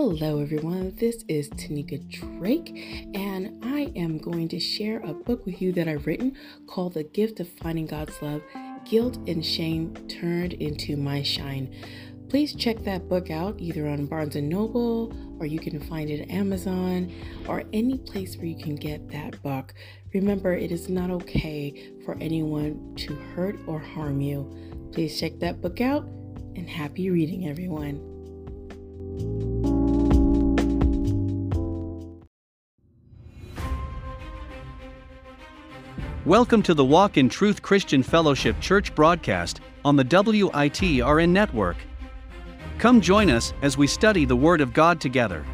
Hello, everyone. This is Tanika Drake, and I am going to share a book with you that I've written called The Gift of Finding God's Love Guilt and Shame Turned into My Shine. Please check that book out either on Barnes and Noble or you can find it at Amazon or any place where you can get that book. Remember, it is not okay for anyone to hurt or harm you. Please check that book out and happy reading, everyone. Welcome to the Walk in Truth Christian Fellowship Church broadcast on the WITRN network. Come join us as we study the Word of God together.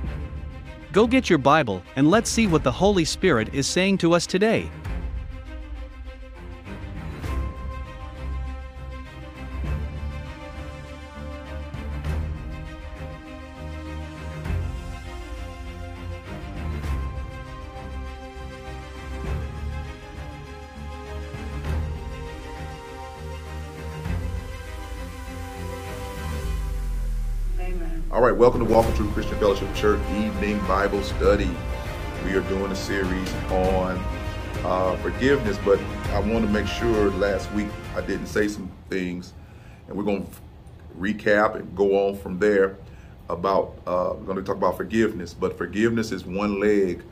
Go get your Bible and let's see what the Holy Spirit is saying to us today. Right, welcome to Walk in Truth Christian Fellowship Church Evening Bible Study. We are doing a series on uh, forgiveness, but I want to make sure last week I didn't say some things, and we're going to recap and go on from there about, uh, we're going to talk about forgiveness, but forgiveness is one leg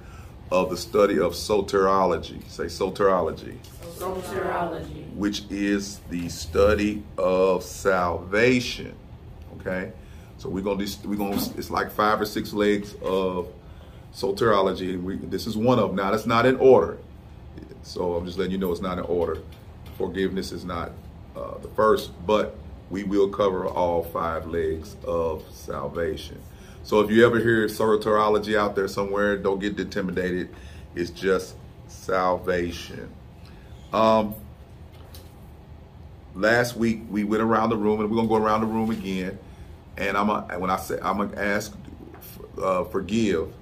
of the study of soteriology. Say soteriology. Soteriology. Which is the study of salvation. Okay? So we're gonna we're gonna it's like five or six legs of soteriology, we this is one of them. Now that's not in order, so I'm just letting you know it's not in order. Forgiveness is not uh, the first, but we will cover all five legs of salvation. So if you ever hear soteriology out there somewhere, don't get intimidated. It's just salvation. Um, last week we went around the room, and we're gonna go around the room again and I'm a, when I say I'm gonna ask uh, forgive,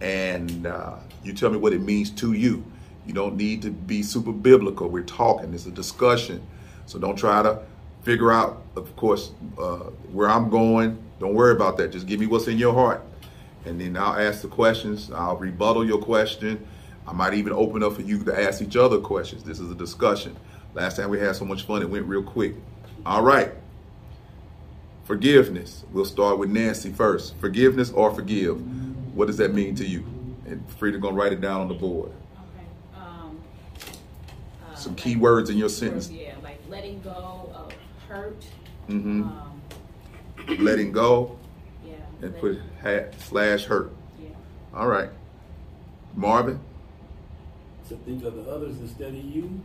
and uh, you tell me what it means to you. You don't need to be super biblical. We're talking. It's a discussion, so don't try to figure out, of course, uh, where I'm going. Don't worry about that. Just give me what's in your heart, and then I'll ask the questions. I'll rebuttal your question. I might even open up for you to ask each other questions. This is a discussion. Last time we had so much fun, it went real quick. All right. Forgiveness. We'll start with Nancy first. Forgiveness or forgive. What does that mean to you? And Frida gonna write it down on the board. Okay. Um, uh, Some like- key words in your sentence. Yeah, like letting go of hurt. Mm -hmm. Um, Letting go yeah. and put hat slash hurt. Yeah. All right. Marvin, to think of the others instead of you,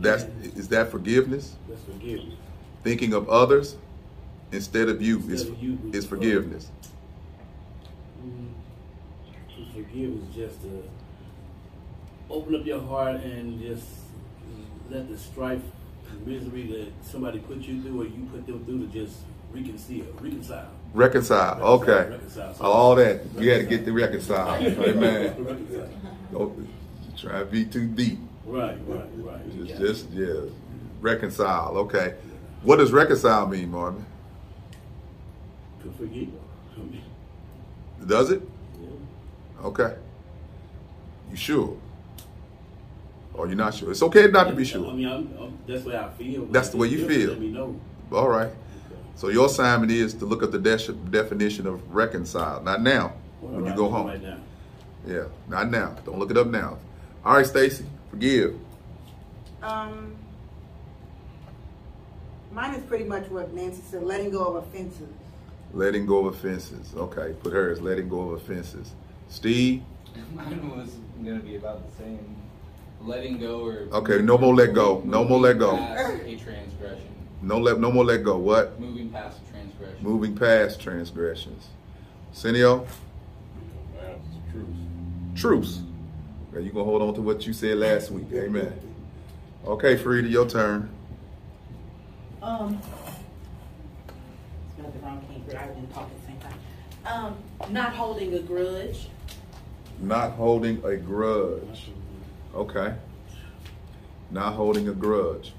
that's is that forgiveness? that's forgiveness. Thinking of others instead of you is Instead of you, is forgiveness. Mm-hmm. To forgive is just to open up your heart and just let the strife and misery that somebody put you through or you put them through to just reconcile. Reconcile. Reconcile. Okay. Reconcile. All that. You had to get the reconcile. Amen. Reconcile. Don't try to be too deep. Right, right, right. Just, just yeah, reconcile. Okay, what does reconcile mean, Marvin? To forgive. I mean, Does it? yeah. Okay. You sure? Or you're not sure? It's okay not to be I sure. mean, I'm, I'm, that's the way I feel. That's the way you feel. Let me know. All right. Okay. So your assignment is to look up the de- definition of reconcile. Not now. Well, When you right, go home. Right now. Yeah. Not now. Don't look it up now. All right, Stacy. Forgive. Um, mine is pretty much what Nancy said, letting go of offenses. Letting go of offenses. Okay. Put her as letting go of offenses. Steve. Mine was gonna be about the same. Letting go or Okay, no more let go. No more let go. Past a transgression. No let. No more let go. What? Moving past a transgression. Moving past transgressions. Cineo. Truce. Okay, you gonna hold on to what you said last week. Amen. Okay, Frida, your turn. Um, but I didn't talk at the same time. Um, not holding a grudge. Not holding a grudge. Okay. Not holding a grudge.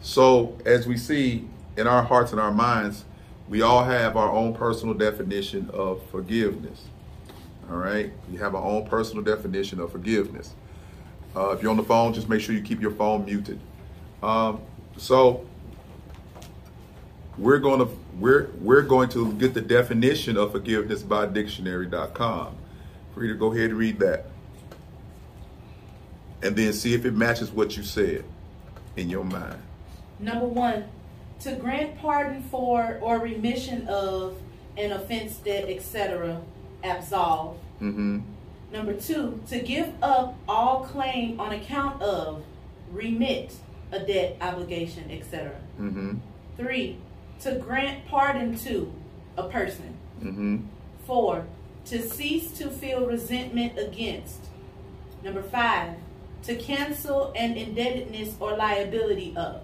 So, as we see in our hearts and our minds, we all have our own personal definition of forgiveness. All right, we have our own personal definition of forgiveness. Uh, if you're on the phone, just make sure you keep your phone muted. Um, so we're going to we're we're going to get the definition of forgiveness by dictionary.com. For you to go ahead and read that, and then see if it matches what you said in your mind. Number one, to grant pardon for or remission of an offense, debt, etc., absolve. Mm-hmm. Number two, to give up all claim on account of, remit a debt, obligation, etc. Mm-hmm. Three, to grant pardon to a person. Mm-hmm. Four, to cease to feel resentment against. Number five, to cancel an indebtedness or liability of.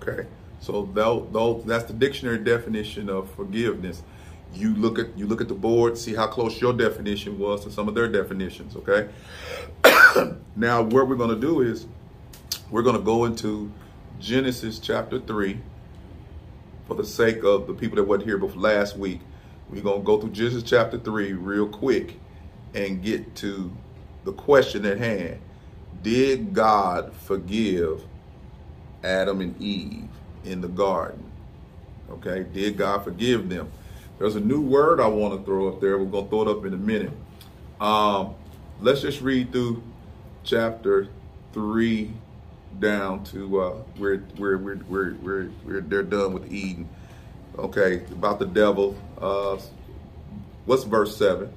Okay, so though, though that's the dictionary definition of forgiveness. You look at you look at the board, see how close your definition was to some of their definitions. Okay. now, what we're going to do is we're going to go into Genesis chapter three. For the sake of the people that weren't here before last week, we're going to go through Genesis chapter three real quick and get to the question at hand. Did God forgive Adam and Eve in the garden. Okay, did God forgive them? There's a new word I want to throw up there. We're going to throw it up in a minute. Um, let's just read through chapter three down to uh, where, where, where, where, where, where they're done with Eden. Okay, about the devil. Uh, what's verse 7?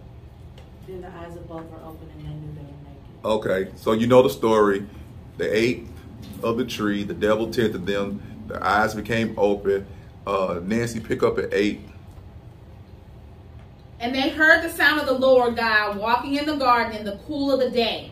Then the eyes of both were open and they knew they were naked. Okay, so you know the story. They ate of the tree. The devil tempted them. Their eyes became open. Uh, Nancy, pick up at eight. And they heard the sound of the Lord God walking in the garden in the cool of the day.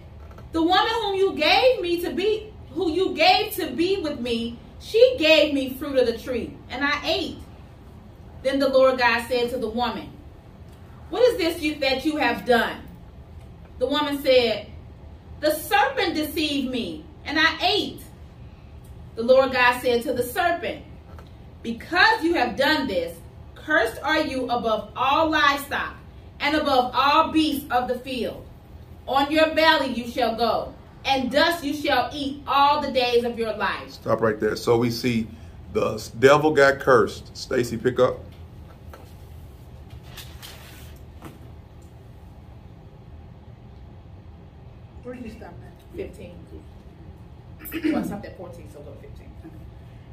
The woman whom you gave me to be, who you gave to be with me, she gave me fruit of the tree, and I ate. Then the Lord God said to the woman, What is this you, that you have done? The woman said, The serpent deceived me, and I ate. The Lord God said to the serpent, Because you have done this, cursed are you above all livestock and above all beasts of the field. On your belly you shall go, and dust you shall eat all the days of your life. Stop right there. So we see the devil got cursed. Stacy, pick up. Where did you stop at? 15. well, I stopped at 14, so go 15.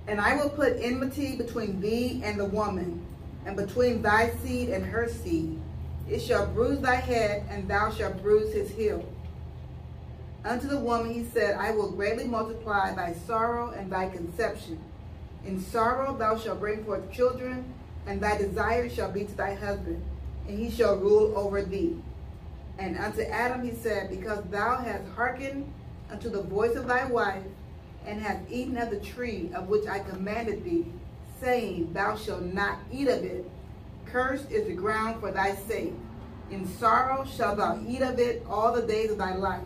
And I will put enmity between thee and the woman, and between thy seed and her seed. It shall bruise thy head, and thou shalt bruise his heel. Unto the woman he said, I will greatly multiply thy sorrow and thy conception. In sorrow thou shalt bring forth children, and thy desire shall be to thy husband, and he shall rule over thee. And unto Adam he said, Because thou hast hearkened unto the voice of thy wife, and hast eaten of the tree of which I commanded thee, saying, Thou shalt not eat of it. Cursed is the ground for thy sake. In sorrow shalt thou eat of it all the days of thy life.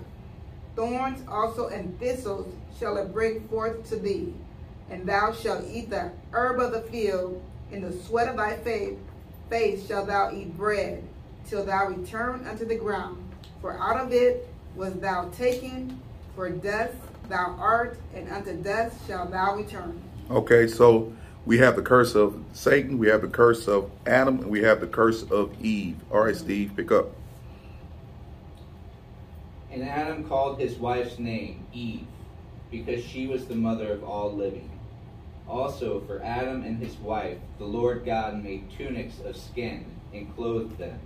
Thorns also and thistles shall it bring forth to thee. And thou shalt eat the herb of the field. In the sweat of thy face, face shalt thou eat bread, till thou return unto the ground. For out of it was thou taken, for dust thou art, and unto dust shalt thou return. Okay, so we have the curse of Satan, we have the curse of Adam, and we have the curse of Eve. All right, Steve, pick up. And Adam called his wife's name Eve, because she was the mother of all living. Also, for Adam and his wife, the Lord God made tunics of skin and clothed them.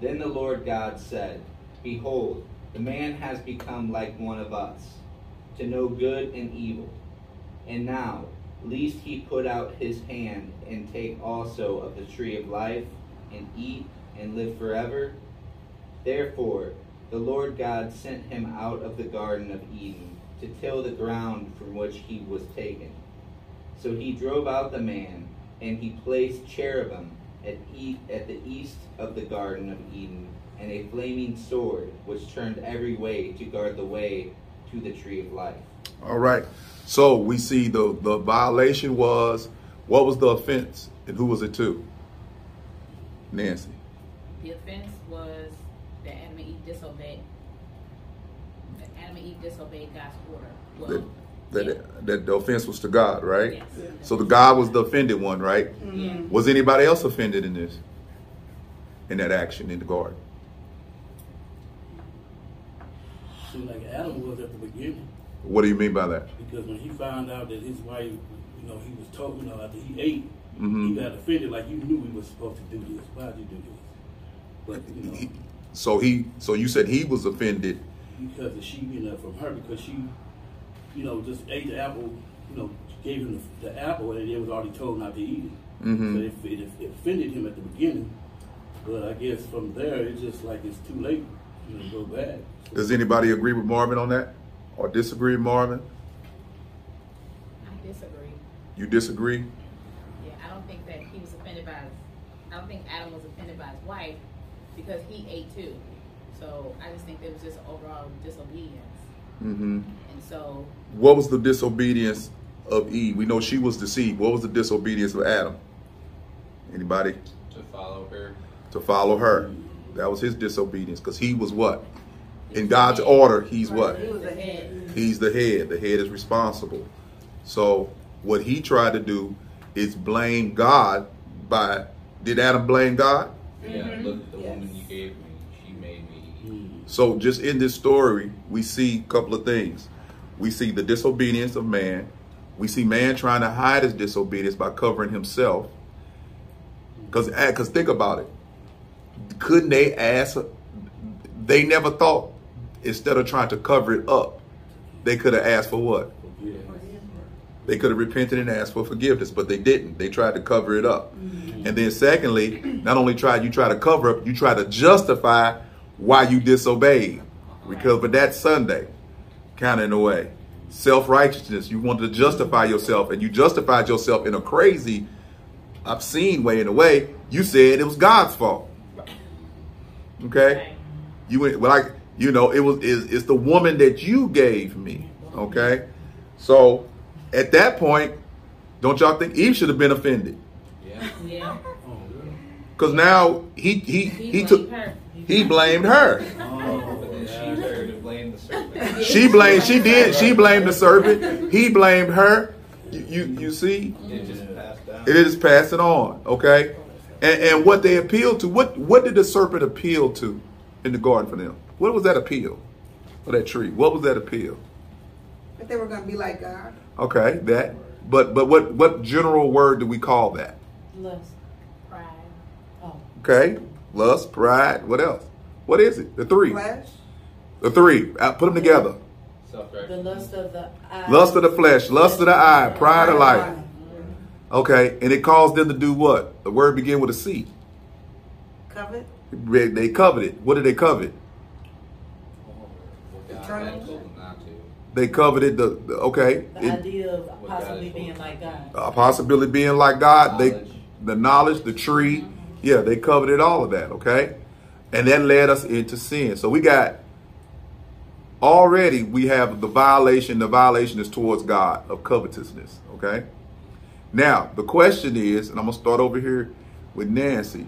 Then the Lord God said, Behold, the man has become like one of us, to know good and evil. And now, lest he put out his hand and take also of the tree of life and eat and live forever? Therefore, the Lord God sent him out of the Garden of Eden to till the ground from which he was taken. So he drove out the man, and he placed cherubim at, e- at the east of the Garden of Eden, and a flaming sword which turned every way to guard the way to the tree of life. All right. So we see the the violation was what was the offense and who was it to? Nancy. The offense was that Adam and Eve disobeyed. That Adam and Eve disobeyed God's order. Well, That that, yeah. that the offense was to God, right? Yes. So the God was the offended one, right? Mm-hmm. Yeah. Was anybody else offended in this? In that action in the garden? Seemed like Adam was at the beginning What do you mean by that? because when he found out that his wife, you know, he was told, you know, after he ate, Mhm. he got offended. Like you knew we was supposed to do this. Why did you do this? But you know, He- So he so you said he was offended. because the she, you know, from her, because she, you know, just ate the apple, you know, gave him the, the apple, and it was already told not to eat it. Mhm. So it, it, it offended him at the beginning, but I guess from there, it's just like it's too late, you know, to go back. Does anybody agree with Marvin on that? Or disagree with Marvin? I disagree. You disagree? Yeah, I don't think that he was offended by. His, I don't think Adam was offended by his wife because he ate too. So I just think there was just overall disobedience, Mm-hmm. and so What was the disobedience of Eve? We know she was deceived. What was the disobedience of Adam? Anybody? To follow her. To follow her. That was his disobedience because he was what? He In God's order, he's what? He was the head. He's the head. The head is responsible. So what he tried to do is blame God by did Adam blame God? Yeah, mm-hmm. look at the woman you gave me. She made me. So just in this story, we see a couple of things. We see the disobedience of man. We see man trying to hide his disobedience by covering himself. Because because eh, think about it. Couldn't they ask? They never thought instead of trying to cover it up, they could have asked for what? They could have repented and asked for forgiveness, but they didn't. They tried to cover it up. Mm-hmm. And then secondly, not only tried you try to cover up, you try to justify why you disobeyed. Because but that Sunday, kind of in a way. Self-righteousness. You wanted to justify yourself, and you justified yourself in a crazy, obscene way, in a way. You said it was God's fault. Okay? You went well, like you know, it was is it's the woman that you gave me. Okay, so at that point, don't y'all think Eve should have been offended? Yeah. Yeah. Oh, Because now he he He, he took her. he blamed her. Oh, yeah. she blame the. She blamed she did she blamed the serpent. He blamed her. You you, you see, It just passed down. it is passing on. Okay, and and what they appealed to what what did the serpent appeal to in the garden for them? What was that appeal for that tree? What was that appeal? But they were going to be like God. Okay, that. But but what what general word do we call that? Lust. Pride. Oh. Okay, lust, pride. What else? What is it? The three. Flesh. The three. Uh, Put them together. Self-righteous. The lust of the eye. Lust of the flesh, lust of the eye, pride of life. Okay, and it caused them to do what? The word begin with a C. Covet. They they coveted. What did they covet? What God Eternal. had told them not to. They coveted the, the- okay. The it- idea of possibly God being like God. Uh, a possibility being like God. They the knowledge, the tree. Yeah, they coveted all of that. Okay, and that led us into sin. So we got already we have the violation. The violation is towards God of covetousness. Okay. Now the question is, and I'm gonna start over here with Nancy.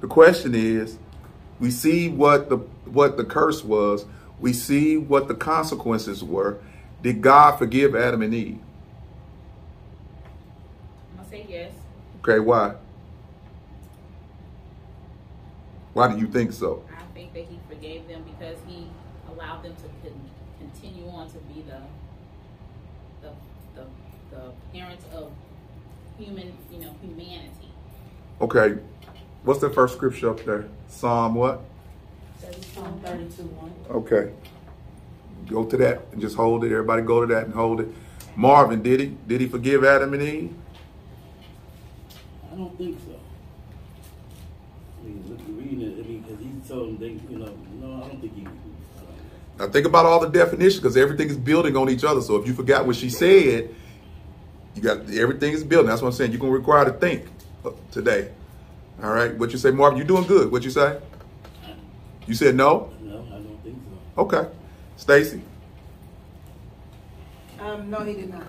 The question is, we see what the what the curse was. We see what the consequences were. Did God forgive Adam and Eve? I'm gonna say yes. Okay, why? Why do you think so? I think that he forgave them because he allowed them to continue on to be the the the, the parents of human, you know, humanity. Okay, what's the first scripture up there? Psalm what? Psalm 32 1. Okay, go to that and just hold it. Everybody go to that and hold it. Marvin, did he? Did he forgive Adam and Eve? I don't think so. I mean, reading it, I mean, because he told them they, you know, no, I don't think he. Now think about all the definitions because everything is building on each other. So if you forgot what she said, you got everything is building. That's what I'm saying. You're gonna require to think uh, today. All right. What you say, Marvin? You're doing good. What you say? You said no. No, I don't think so. Okay. Stacy. Um, no, he did not.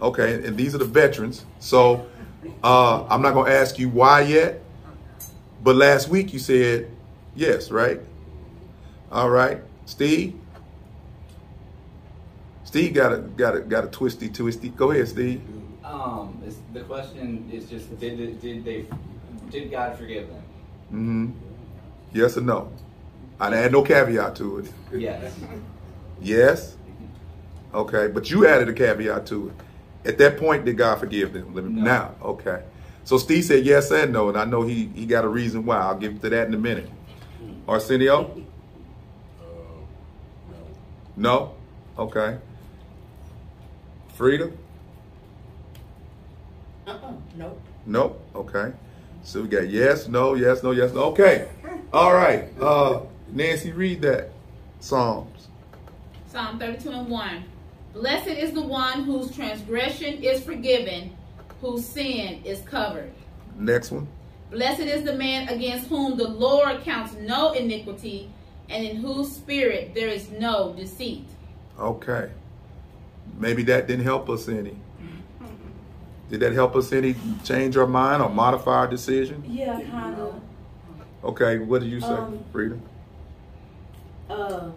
Okay. And these are the veterans. So uh, I'm not gonna ask you why yet. But last week you said yes, right? All right. Steve. Steve got a got a got a twisty twisty. Go ahead, Steve. Um, the question is just did did they did God forgive them? Mm-hmm. Yes or no? I add no caveat to it. Yes. Yes. Okay, but you added a caveat to it. At that point, did God forgive them? Let me- No. Now, okay. So Steve said yes and no, and I know he he got a reason why. I'll give to that in a minute. Arsenio? No. No. Okay. Frida? Uh-uh. Nope. Nope. Okay. So we got yes, no, yes, no, yes, no. Okay. All right. Uh, Nancy, read that Psalms. Psalm 32 and 1. Blessed is the one whose transgression is forgiven, whose sin is covered. Next one. Blessed is the man against whom the Lord counts no iniquity, and in whose spirit there is no deceit. Okay. Maybe that didn't help us any. Did that help us any change our mind or modify our decision? Yeah, kind of. Okay, what did you say, Um, Frida? Uh,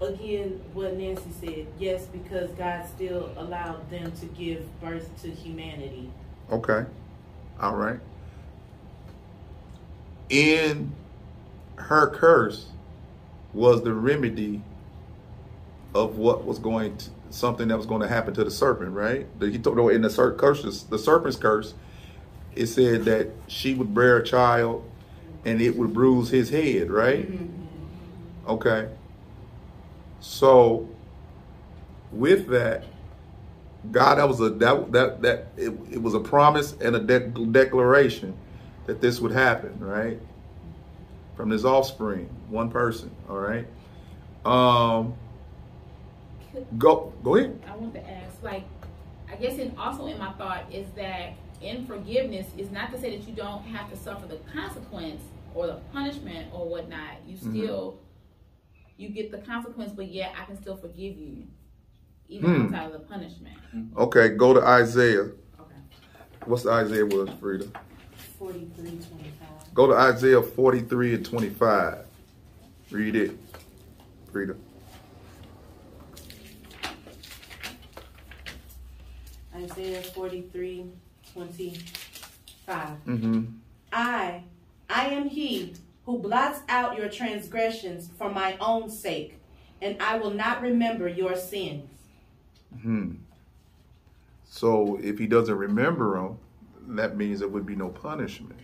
again, what Nancy said. Yes, because God still allowed them to give birth to humanity. Okay. All right. In her curse was the remedy of what was going to something that was going to happen to the serpent, right? He told in the curse, the serpent's curse, it said that she would bear a child and it would bruise his head, right? Okay. So with that, God, that was a that that that it, it was a promise and a de- declaration that this would happen, right? From this offspring, one person, all right. Um, go go ahead. I want to ask, like, I guess in also in my thought is that in forgiveness is not to say that you don't have to suffer the consequence or the punishment or whatnot. You Mhm. still you get the consequence, but yet I can still forgive you, even Hmm. outside of the punishment. Okay, go to Isaiah. Okay. What's the Isaiah was, Frida? 43, 25. Go to Isaiah 43 and 25. Read it, Frida. Isaiah 43, 25. Mm-hmm. I, I am he who blots out your transgressions for my own sake, and I will not remember your sins. Hmm. So if he doesn't remember them, that means there would be no punishment.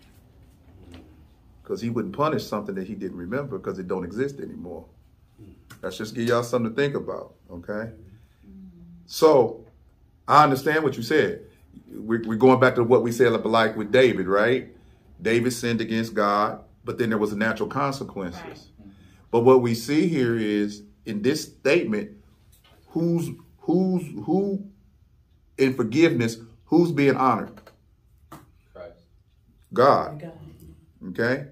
Because he wouldn't punish something that he didn't remember because it don't exist anymore. Let's just give y'all something to think about, okay? So I understand what you said. We're, we're going back to what we said like with David, right? David sinned against God, but then there was natural consequences. Right. But what we see here is in this statement, who's who's who in forgiveness, who's being honored? Christ. God. Okay?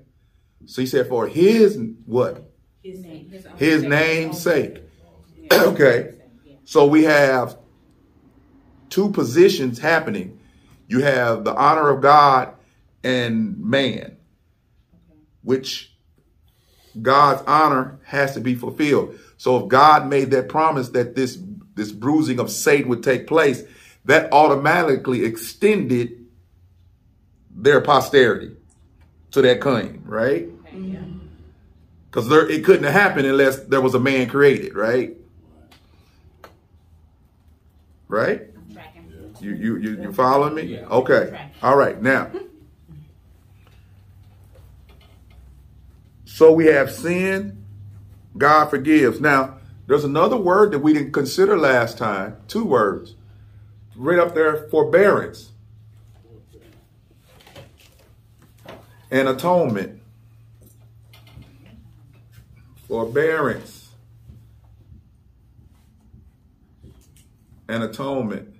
So he said for his what? His Name, his His sake. name's sake. Yeah. Okay. Yeah. So we have two positions happening. You have the honor of God and man, which God's honor has to be fulfilled. So if God made that promise that this this bruising of Satan would take place, that automatically extended their posterity to that claim, right? Okay, yeah. Because there it couldn't have happened unless there was a man created, right? Right? You you you you following me? Okay. All right. Now. So we have sin, God forgives. Now, there's another word that we didn't consider last time, two words. right up there, forbearance and atonement. Forbearance and atonement.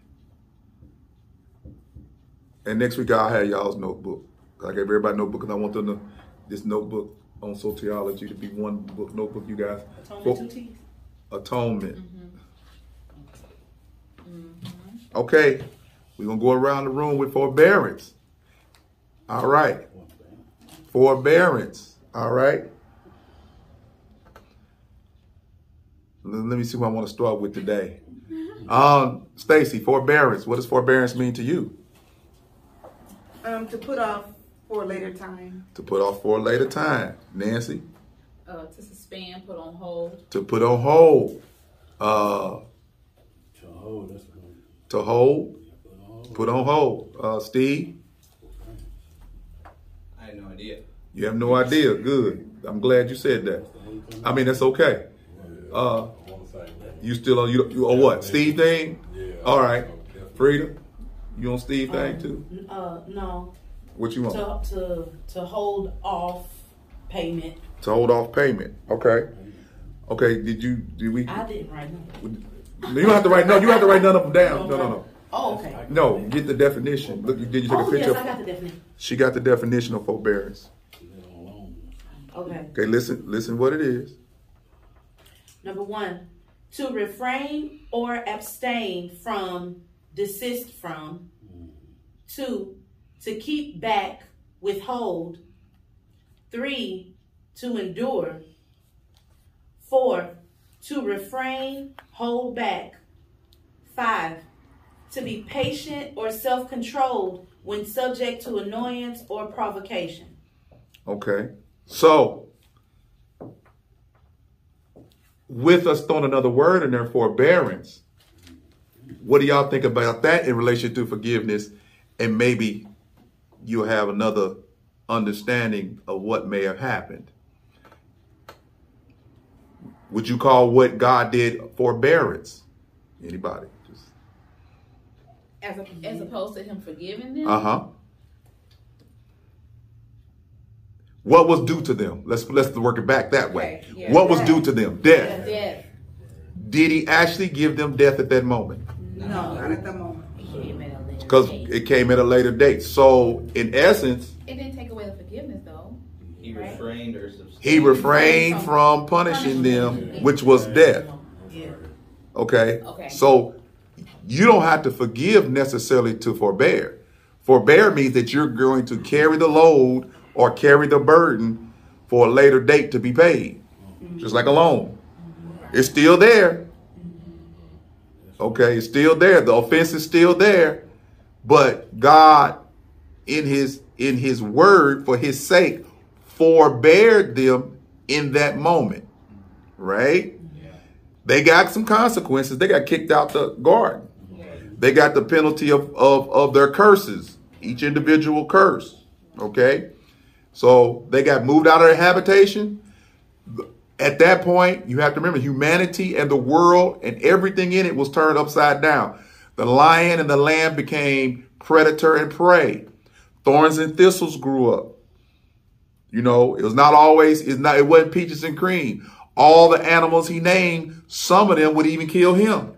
And next week I'll have y'all's notebook. I gave everybody notebook because I want them to, this notebook on soteriology to be one book notebook, you guys. Atonement, two teeth. Atonement. Okay, we're gonna go around the room with forbearance. All right. Forbearance. All right. Let let me see what I want to start with today. Um, Stacy, forbearance. What does forbearance mean to you? Um, to put off for a later time. To put off for a later time. Nancy, Uh, to suspend, put on hold. to put on hold. Uh, To hold, that's what to hold, put on. put on hold. Uh, Steve, I had no idea. you have no idea. Good. I'm glad you said that. I mean, that's okay. Uh, you still on you, you or what? Steve thing? All right. Frida, you on Steve thing too? Uh, no, What you want? to to to hold off payment. To hold off payment. Okay. Okay. Did you? Did we? I didn't write nothing. You don't have to write. No, you have to write none of them down. No, no, no. Oh, okay. No. Get the definition. Look. Did you take a Oh, picture? yes, I got the definition. She got the definition of forbearance. Okay. Okay. Listen. Listen. What it is. Number one, to refrain or abstain from, desist from. Two, to keep back, withhold. Three, to endure. Four, to refrain, hold back. Five, to be patient or self controlled when subject to annoyance or provocation. Okay. So, with us throwing another word in there, forbearance, what do y'all think about that in relation to forgiveness? And maybe you'll have another understanding of what may have happened. Would you call what God did forbearance? Anybody? Just, As, a, as opposed to him forgiving them. uh huh. What was due to them? Let's let's work it back that way. Okay, yeah. what was due to them? Death. Death. Did he actually give them death at that moment? No, not at the moment. Because it came at a later date. So, in essence, It didn't take away the forgiveness though. He Right. refrained or subsisted. he refrained from punishing them, which was death. Okay? Okay. So, you don't have to forgive necessarily to forbear. Forbear means that you're going to carry the load or carry the burden for a later date to be paid, just like a loan. It's still there. Mm-hmm. Okay, it's still there. The offense is still there, but God, in His in His Word, for His sake, forbeared them in that moment. Right? They got some consequences. They got kicked out the garden. They got the penalty of, of, of their curses, each individual curse. Okay? So they got moved out of their habitation. At that point, you have to remember humanity and the world and everything in it was turned upside down. The lion and the lamb became predator and prey. Thorns and thistles grew up. You know, it was not always, it's not, it wasn't peaches and cream. All the animals he named, some of them would even kill him.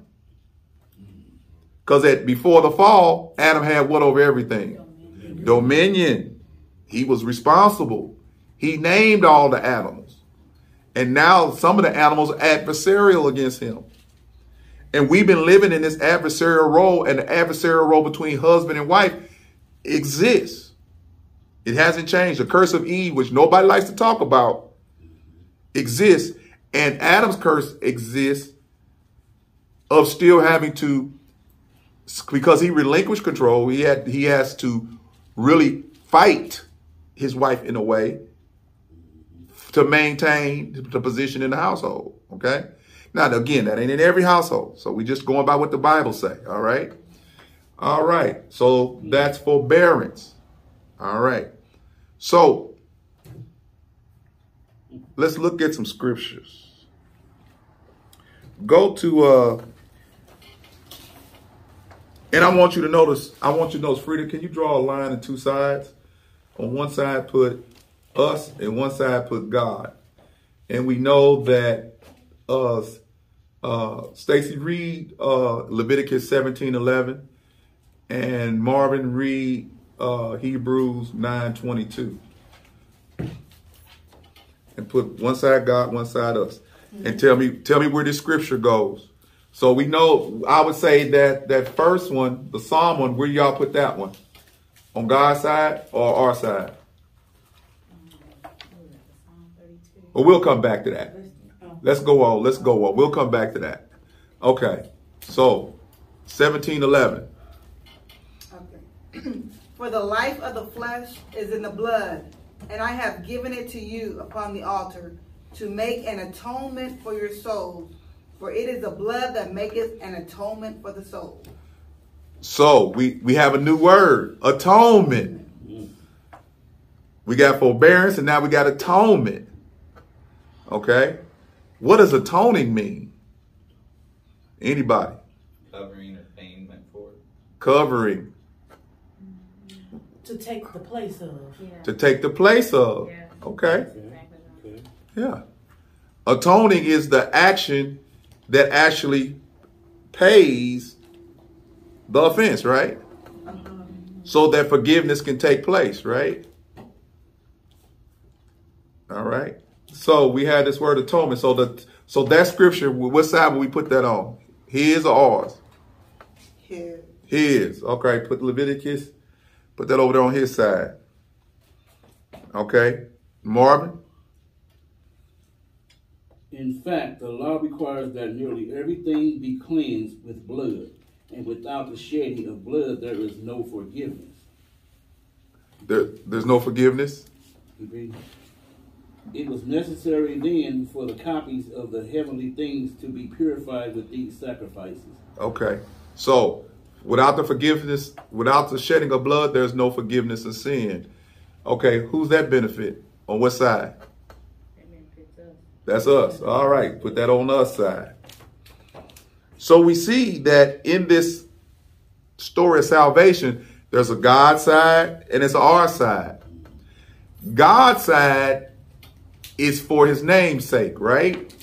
Because at before the fall, Adam had what over everything? Dominion. He was responsible. He named all the animals. And now some of the animals are adversarial against him. And we've been living in this adversarial role, and the adversarial role between husband and wife exists. It hasn't changed. The curse of Eve, which nobody likes to talk about, exists. And Adam's curse exists of still having to, because he relinquished control, he had he has to really fight his wife in a way to maintain the position in the household. Okay. Now again, that ain't in every household. So we just going by what the Bible say. All right. All right. So that's forbearance. All right. So let's look at some scriptures. Go to uh And I want you to notice, I want you to notice, Frida, can you draw a line in two sides? On one side, put us, and one side, put God. And we know that uh, uh, Stacy read uh, Leviticus 17 11, and Marvin read uh, Hebrews 9 22. And put one side God, one side us. And tell me, tell me where this scripture goes. So we know, I would say that that first one, the Psalm one, where y'all put that one? On God's side or our side? Well, we'll come back to that. Let's go on. Let's go on. We'll come back to that. Okay. So, 1711. Okay. For the life of the flesh is in the blood, and I have given it to you upon the altar to make an atonement for your souls. For it is the blood that maketh an atonement for the soul. So we, we have a new word, atonement. We got forbearance and now we got atonement. Okay? What does atoning mean? Anybody? Covering or payment for. Covering. To take the place of. To take the place of. Yeah. Okay. Okay. Yeah. Atoning is the action that actually pays the offense, right? Uh-huh. So that forgiveness can take place, right? All right. So we had this word atonement. So the so that scripture, what side would we put that on? His or ours? Here. His. Okay. Put Leviticus. Put that over there on his side. Okay. Marvin. In fact, the law requires that nearly everything be cleansed with blood, and without the shedding of blood, there is no forgiveness. There, there's no forgiveness. It was necessary then for the copies of the heavenly things to be purified with these sacrifices. Okay. So without the forgiveness, without the shedding of blood, there's no forgiveness of sin. Okay, who's that benefit? On what side? That's us. All right, put that on us side. So we see that in this story of salvation, there's a God side and it's our side. God's side is for his name's sake, right?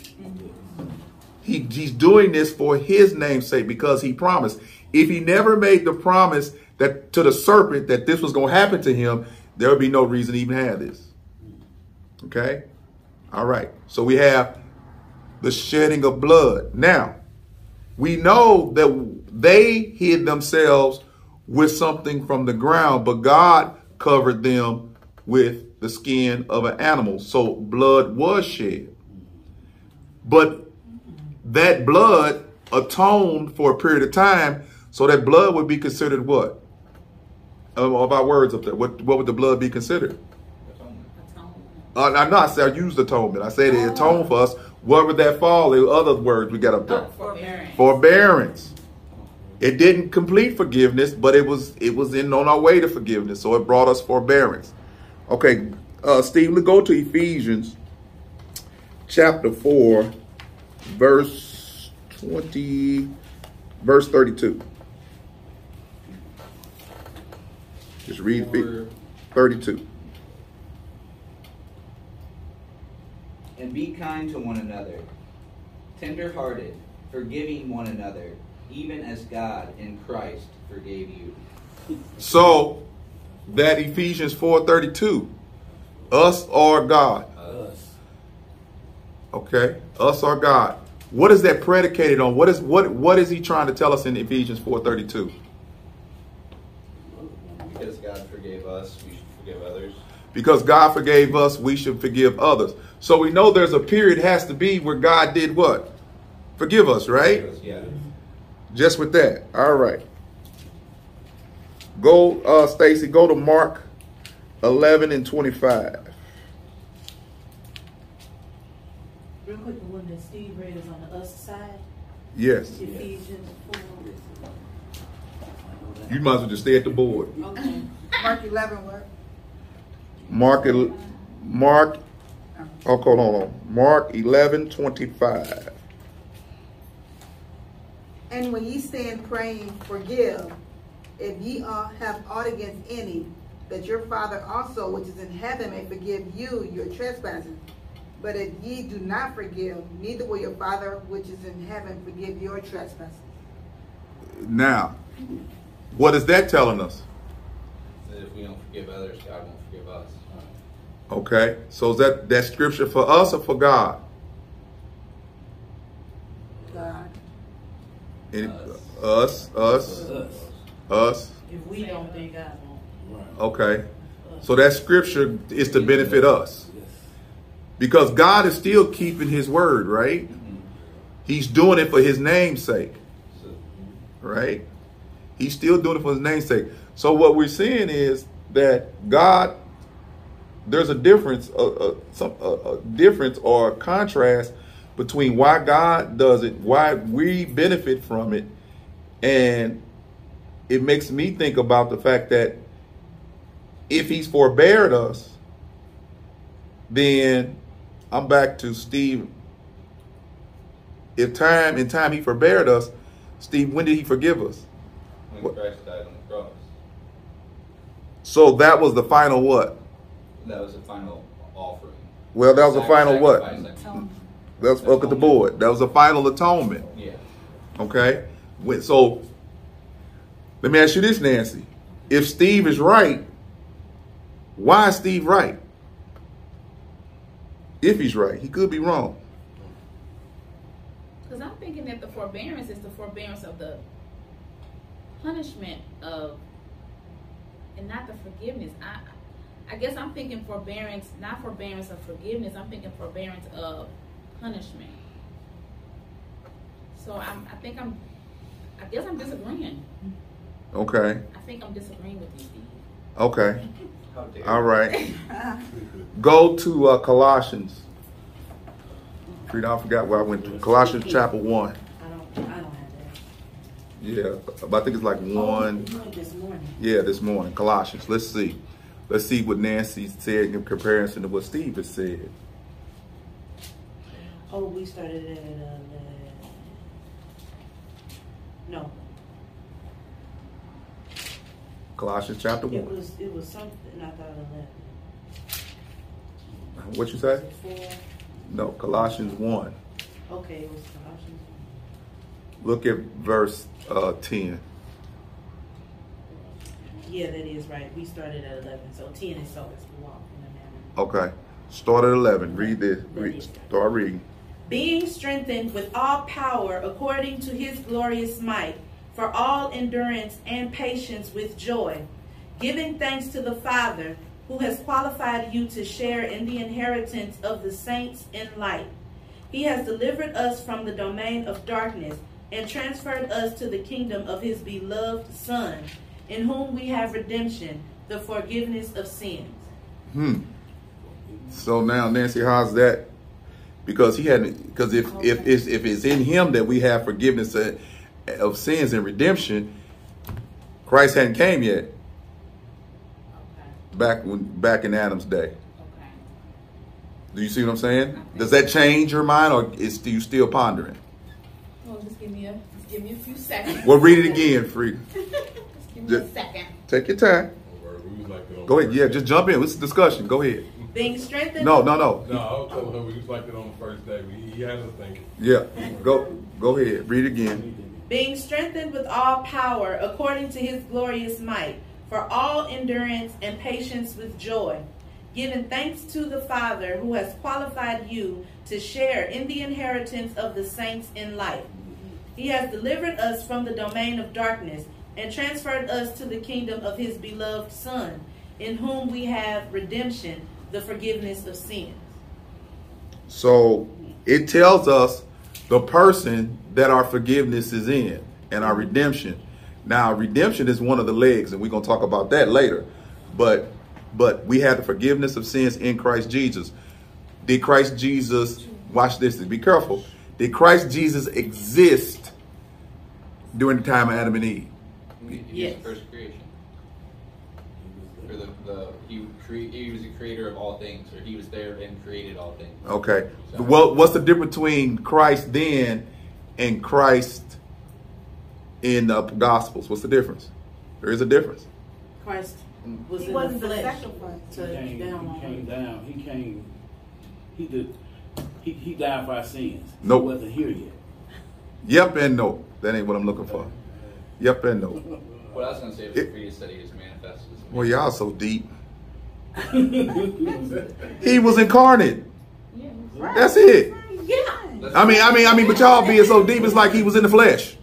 He, he's doing this for his name's sake because he promised. If he never made the promise that to the serpent that this was going to happen to him, there would be no reason to even have this. Okay? All right. So we have the shedding of blood. Now, we know that they hid themselves with something from the ground, but God covered them with the skin of an animal. So blood was shed. But that blood atoned for a period of time, so that blood would be considered what? Um, of our words up there, what, what would the blood be considered? Uh, I know I said I used atonement. I said it atoned for us. What would that fall? The other words we got up there. Forbearance. Forbearance. It didn't complete forgiveness, but it was it was in on our way to forgiveness. So it brought us forbearance. Okay, uh, Steve, let's go to Ephesians chapter 4, verse 20, verse 32. Just read Or- 32. And be kind to one another, tender hearted, forgiving one another, even as God in Christ forgave you. So that Ephesians 4:32, us or God. Us. Okay, us or God. What is that predicated on? What is what what is he trying to tell us in Ephesians 4:32? Because God forgave us, we should forgive others. Because God forgave us, we should forgive others. So we know there's a period has to be where God did what? Forgive us, right? Yeah. Just with that. All right. Go, uh, Stacy, go to Mark 11 and 25. Real quick, the one that Steve read is on the us side. Yes. Ephesians 4. You might as well just stay at the board. Okay. Mark 11, what? Mark, Mark, oh, hold on, hold on. Mark 11, 25. And when ye stand praying, forgive, if ye uh, have aught against any, that your Father also, which is in heaven, may forgive you your trespasses. But if ye do not forgive, neither will your Father, which is in heaven, forgive your trespasses. Now, what is that telling us? That if we don't forgive others, God won't forgive us. Okay, so is that that scripture for us or for God? God. Any, Us. us, us, Us. Us. If we don't, then God won't. Right. Okay, so that scripture is to benefit us because God is still keeping His word, right? Mm-hmm. He's doing it for His name's sake, right? He's still doing it for His name's sake. So what we're seeing is that God, there's a difference, a, a, some, a, a difference or a contrast between why God does it, why we benefit from it, and it makes me think about the fact that if He's forbeared us, then I'm back to Steve. If time in time He forbeared us, Steve, when did He forgive us? when Christ died on the cross, So that was the final what? that was the final offering. Well, that was the final what? sacrifice, I mean. Let's look at the board. That was the final atonement. Yeah. Okay. When- So let me ask you this, Nancy. If Steve is right, why is Steve right? If he's right, he could be wrong. Because I'm thinking that the forbearance is the forbearance of the punishment of, and not the forgiveness. I, I guess I'm thinking forbearance, not forbearance of forgiveness. I'm thinking forbearance of punishment. So I'm, I think I'm, I guess I'm disagreeing. Okay. I think I'm disagreeing with you, Steve. Okay. How dare All you. right. Go to uh, Colossians. Frida, I forgot where I went to. Colossians chapter 1. I don't, I don't have that. Yeah, but I think it's like one. Oh, this morning. Yeah, this morning, Colossians. Let's see. Let's see what Nancy said in comparison to what Steve has said. Oh, we started at, uh, no, Colossians chapter it 1. was, it was something, I thought eleven. What you say? No, Colossians 1. okay, it was Colossians. Look at verse uh, 10. Yeah, that is right. We started at eleven, so ten is so as we walk in the manner. Okay. Start at 11. Read this. Read, start reading. being strengthened with all power according to his glorious might, for all endurance and patience with joy, giving thanks to the Father who has qualified you to share in the inheritance of the saints in light. He has delivered us from the domain of darkness and transferred us to the kingdom of his beloved Son, in whom we have redemption, the forgiveness of sins. Hmm. So now, Nancy, how's that? Because he hadn't. Because if if it's if it's in him that we have forgiveness of, of sins and redemption, Christ hadn't came yet. Okay. Back when back in Adam's day. Okay. Do you see what I'm saying? Does that change your mind, or is you still pondering? Well, just give me a, just give me a few seconds. Well, read it again, Frida. Just give me a second. Take your time. We was like that on Go ahead. Yeah, just jump in. It's a discussion. Go ahead. Being strengthened No, no, no. No, I was telling her we was like it on the first day. We, he had us thinking. Yeah. Go go ahead. Read it again. Being strengthened with all power according to his glorious might, for all endurance and patience with joy, giving thanks to the Father who has qualified you to share in the inheritance of the saints in light. He has delivered us from the domain of darkness and transferred us to the kingdom of his beloved Son, in whom we have redemption, the forgiveness of sins. So it tells us the person that our forgiveness is in and our redemption. Now, redemption is one of the legs, and we're gonna talk about that later. But but we have the forgiveness of sins in Christ Jesus. Did Christ Jesus watch this? Be careful. Did Christ Jesus exist during the time of Adam and Eve? Yes. first creation. Or the, the he cre- he was the creator of all things, or he was there and created all things. Okay. Well, what's the difference between Christ then and Christ in the Gospels? What's the difference? There is a difference. Christ was He in wasn't the the flesh. sacrifice. He came, down he came down. He came. He did. He, he died for our sins. Nope. He wasn't here yet. Yep and no. That ain't what I'm looking for. Yep and no. What I was going to say was It- for you said he was manifested as a Well, y'all so deep. He was incarnate. That's it. Yeah. I mean, I mean, I mean, but y'all being so deep, it's like he was in the flesh.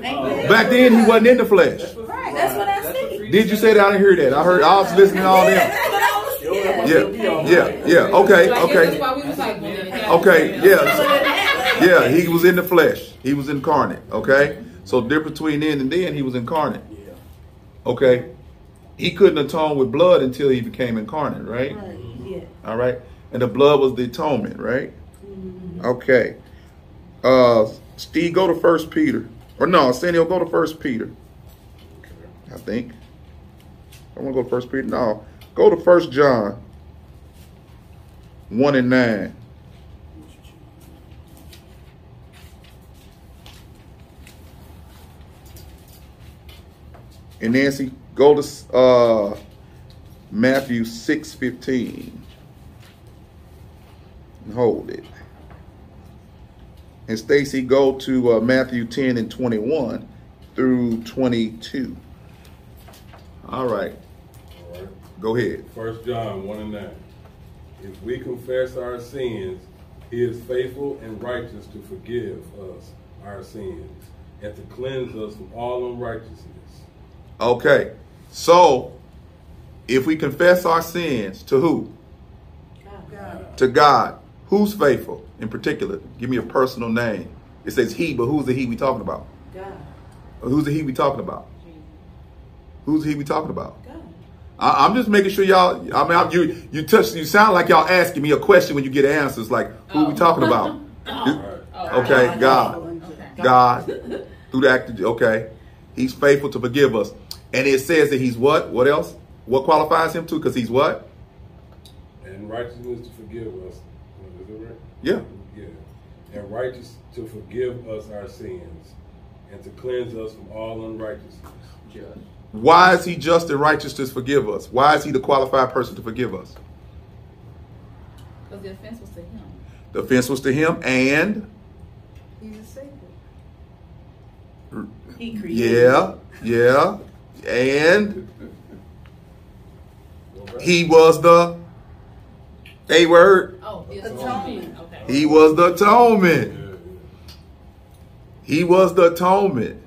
Back then, he wasn't in the flesh. Right. That's what I That's said. what Did you say that? I didn't hear that. I heard. I was listening all them. That's what Yeah, yeah, yeah. Okay, okay. that's Okay, yeah. Yeah, he was in the flesh. He was incarnate. Okay? So difference between then and then, he was incarnate. Yeah. Okay? He couldn't atone with blood until he became incarnate, right? Right. Yeah. All right? And the blood was the atonement, right? Okay. Uh Steve, go to First Peter. Or no, Arsenio, go to First Peter. I think. I want to go to First Peter. No, go to First John. One and nine. And Nancy, go to uh, Matthew six fifteen. And hold it. And Stacy, go to uh, Matthew ten and twenty one through twenty two. All right, All right. go ahead. First John 1 and 9. If we confess our sins, he is faithful and righteous to forgive us our sins and to cleanse us from all unrighteousness. Okay, so if we confess our sins to who? God. To God. Who's faithful in particular? Give me a personal name. It says he, but who's the he we talking about? God. Who's the he we talking about? Jesus. Who's the he we talking about? God. I, I'm just making sure y'all. I mean, I'm, you you touch. You sound like y'all asking me a question when you get answers. Like who we oh. talking about? Oh. All right. Oh. Okay, God. Okay. God through the act. Of, okay, He's faithful to forgive us, and it says that He's what? What else? What qualifies Him to? Because He's what? And righteousness to forgive us. Is it right? Yeah. Yeah. And righteous to forgive us our sins and to cleanse us from all unrighteousness. Judge. Why is He just and righteous to forgive us? Why is He the qualified person to forgive us? Because the offense was to him. The offense was to Him, and He's a savior. He created. yeah, yeah, and He was the a word. Oh, the Atonement. Okay. He was the atonement. Yeah, yeah. He was the atonement.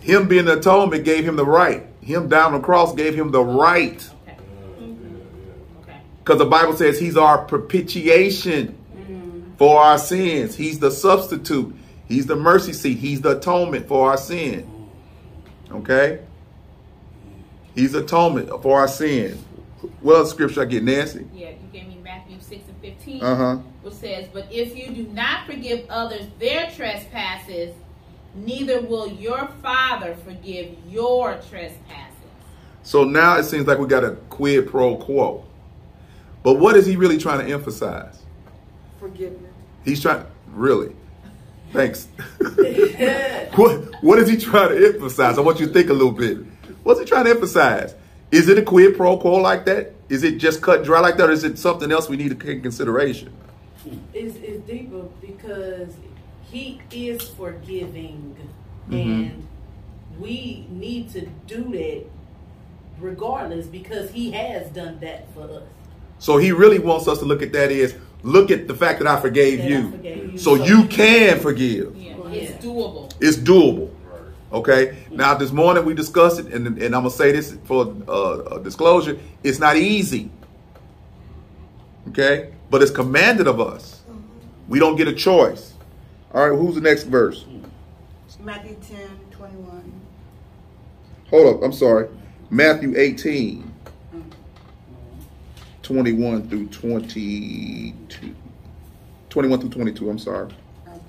Him being the atonement gave him the right. Him down the cross gave him the right. Okay. Yeah, yeah, Okay. Because the Bible says he's our propitiation mm-hmm. for our sins. He's the substitute. He's the mercy seat. He's the atonement for our sin. Okay? He's atonement for our sin. What other scripture I get, Nancy? Yeah, you gave me Matthew 6 and 15, Uh-huh. which says, But if you do not forgive others their trespasses, neither will your Father forgive your trespasses. So now it seems like we got a quid pro quo. But what is he really trying to emphasize? Forgiveness. He's trying, really? Thanks. what, what is he trying to emphasize? I want you to think a little bit. What's he trying to emphasize? Is it a quid pro quo like that? Is it just cut dry like that? Or is it something else we need to take in consideration? It's, it's deeper because he is forgiving Mhm. and we need to do that regardless because he has done that for us. So he really wants us to look at that is look at the fact that I forgave That I you. forgave you. So you can forgive. Yeah, Well, it's doable. It's doable. Okay. Now this morning we discussed it, and, and I'm gonna say this for uh, disclosure: it's not easy. Okay, but it's commanded of us. We don't get a choice. All right. Who's the next verse? Matthew 10, 21. Hold up. I'm sorry. Matthew 18, 21 through 22. 21 through 22. I'm sorry. Okay.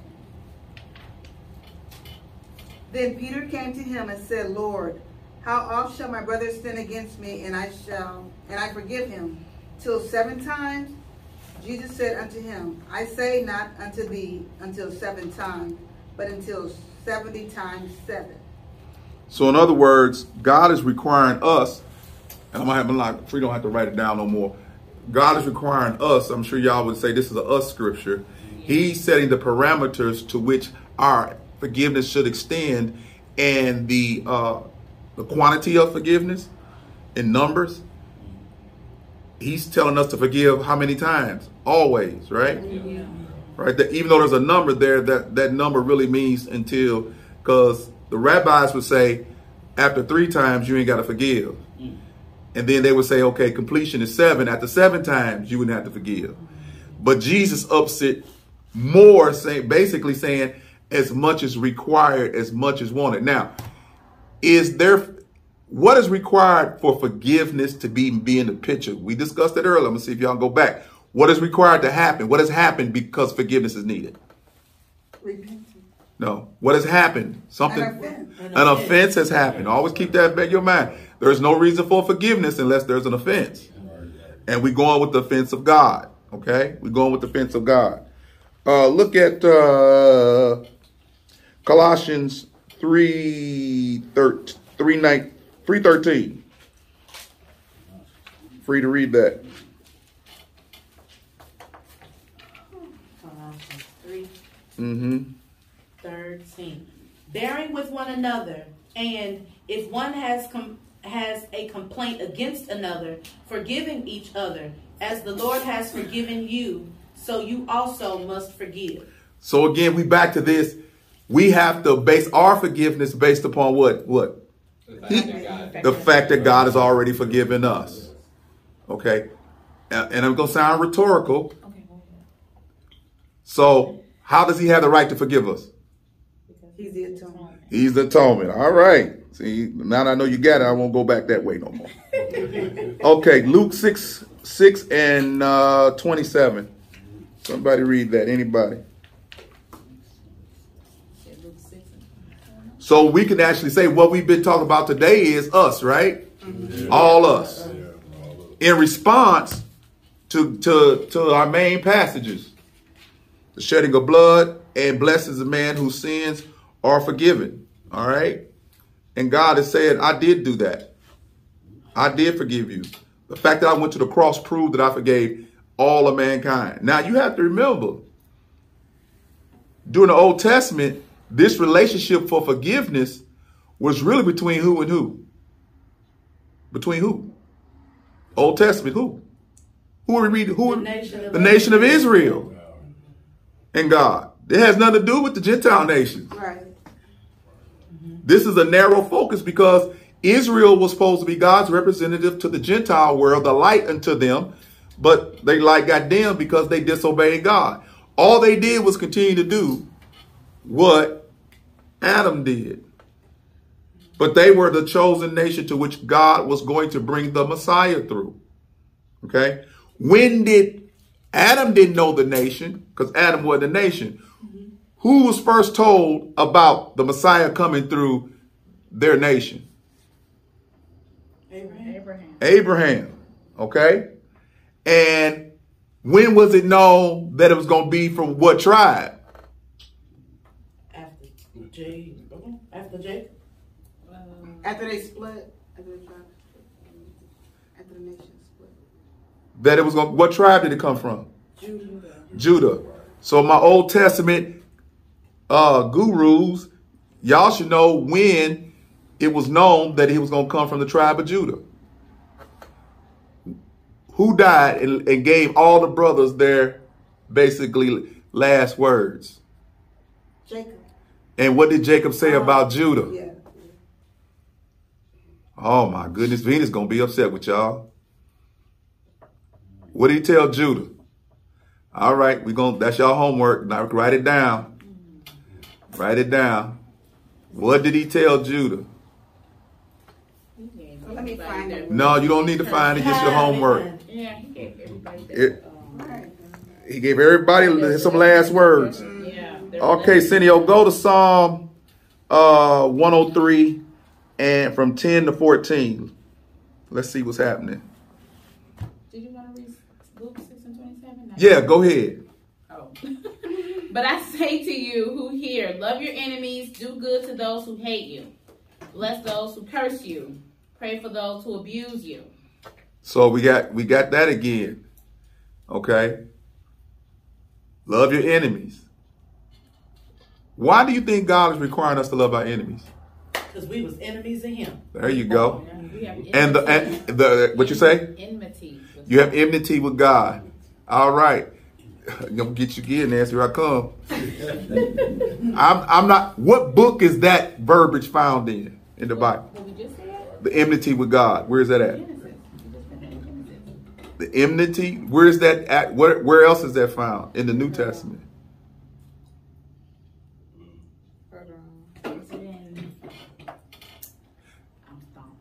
Then Peter came to him and said, Lord, how oft shall my brother sin against me, and I shall and I forgive him? Till seven times? Jesus said unto him, I say not unto thee until seven times, but until 70 times 7. So in other words, God is requiring us, and I'm gonna have like free don't have to write it down no more. God is requiring us, I'm sure y'all would say this is a us scripture. He's setting the parameters to which our forgiveness should extend and the uh the quantity of forgiveness in numbers. He's telling us to forgive how many times? Always, right? Yeah. right? That even though there's a number there, that that number really means until because the rabbis would say after three times you ain't got to forgive, and then they would say okay, completion is seven. After seven times you wouldn't have to forgive, but Jesus ups it more, saying basically saying as much as required, as much as wanted. Now, is there what is required for forgiveness to be be in the picture? We discussed it earlier. I'm gonna see if y'all go back. What is required to happen? What has happened because forgiveness is needed? Repentance. No. What has happened? Something. An offense. An offense has happened. Always keep that back in your mind. There's no reason for forgiveness unless there's an offense. And we're going with the offense of God. Okay? We're going with the offense of God. Uh, look at uh, Colossians 3, 13, 3, 9, 313. Free to read that. Colossians 3 Mm-hmm. 13. Bearing with one another, and if one has com- has a complaint against another, forgiving each other, as the Lord has forgiven you, so you also must forgive. So again, we back to this. We have to base our forgiveness based upon what? What? The fact that God- The fact that God has already forgiven us. Okay? And and I'm going to sound rhetorical. Okay. So, how does he have the right to forgive us? He's the atonement. He's the atonement. All right. See, now that I know you got it, I won't go back that way no more. okay, Luke 6, 6 and uh, 27. Somebody read that. Anybody? So we can actually say what we've been talking about today is us, right? All us. In response to, to, to our main passages. The shedding of blood and blesses the man whose sins are forgiven. All right. And God has said, I did do that. I did forgive you. The fact that I went to the cross proved that I forgave all of mankind. Now you have to remember, during the Old Testament, this relationship for forgiveness was really between who and who? Between who? Old Testament, who? Who are we reading? Who? The nation of the nation of Israel and God. It has nothing to do with the Gentile nations. Right. This is a narrow focus because Israel was supposed to be God's representative to the Gentile world, the light unto them, but they like got dimmed because they disobeyed God. All they did was continue to do what Adam did. But they were the chosen nation to which God was going to bring the Messiah through. Okay? When did Adam didn't know the nation, because Adam was the nation. Who was first told about the Messiah coming through their nation? Abraham. Abraham. Okay? And when was it known that it was going to be from what tribe? After J, after Jacob. After they split, after they tried after the nation split. That it was going what tribe did it come from? Judah. Judah. So my Old Testament uh gurus, y'all should know when it was known that he was going to come from the tribe of Judah. Who died and, and gave all the brothers their basically last words? Jacob. And what did Jacob say about Judah? Yeah. Oh my goodness, Venus gonna be upset with y'all. What did he tell Judah? All right, we gonna that's y'all homework. Now write it down. Write it down. What did he tell Judah? Let me find it. No, you don't need to find it. It's your homework. Yeah, he gave everybody It- um, he gave everybody some last words. Okay, Cineo, go to Psalm uh 103 and from 10 to 14. Let's see what's happening. Did you want to read Luke 6 and 27? Yeah, go ahead. Oh. But I say to you who hear, love your enemies, do good to those who hate you, bless those who curse you, pray for those who abuse you. So we got we got that again. Okay. Love your enemies. Why do you think God is requiring us to love our enemies? Because we was enemies of him. There you go. And the and the what you say? enmity. You have enmity with God. All right. I'm gonna get you again, Nancy. Here I come. I'm I'm not what book is that verbiage found in in the Bible? We just said? The enmity with God. Where is that at? Genesis. We just been in Genesis. The enmity. Where is that at? Where where else is that found in the New uh, Testament? Is it in- I'm stumped. Wait, hold on.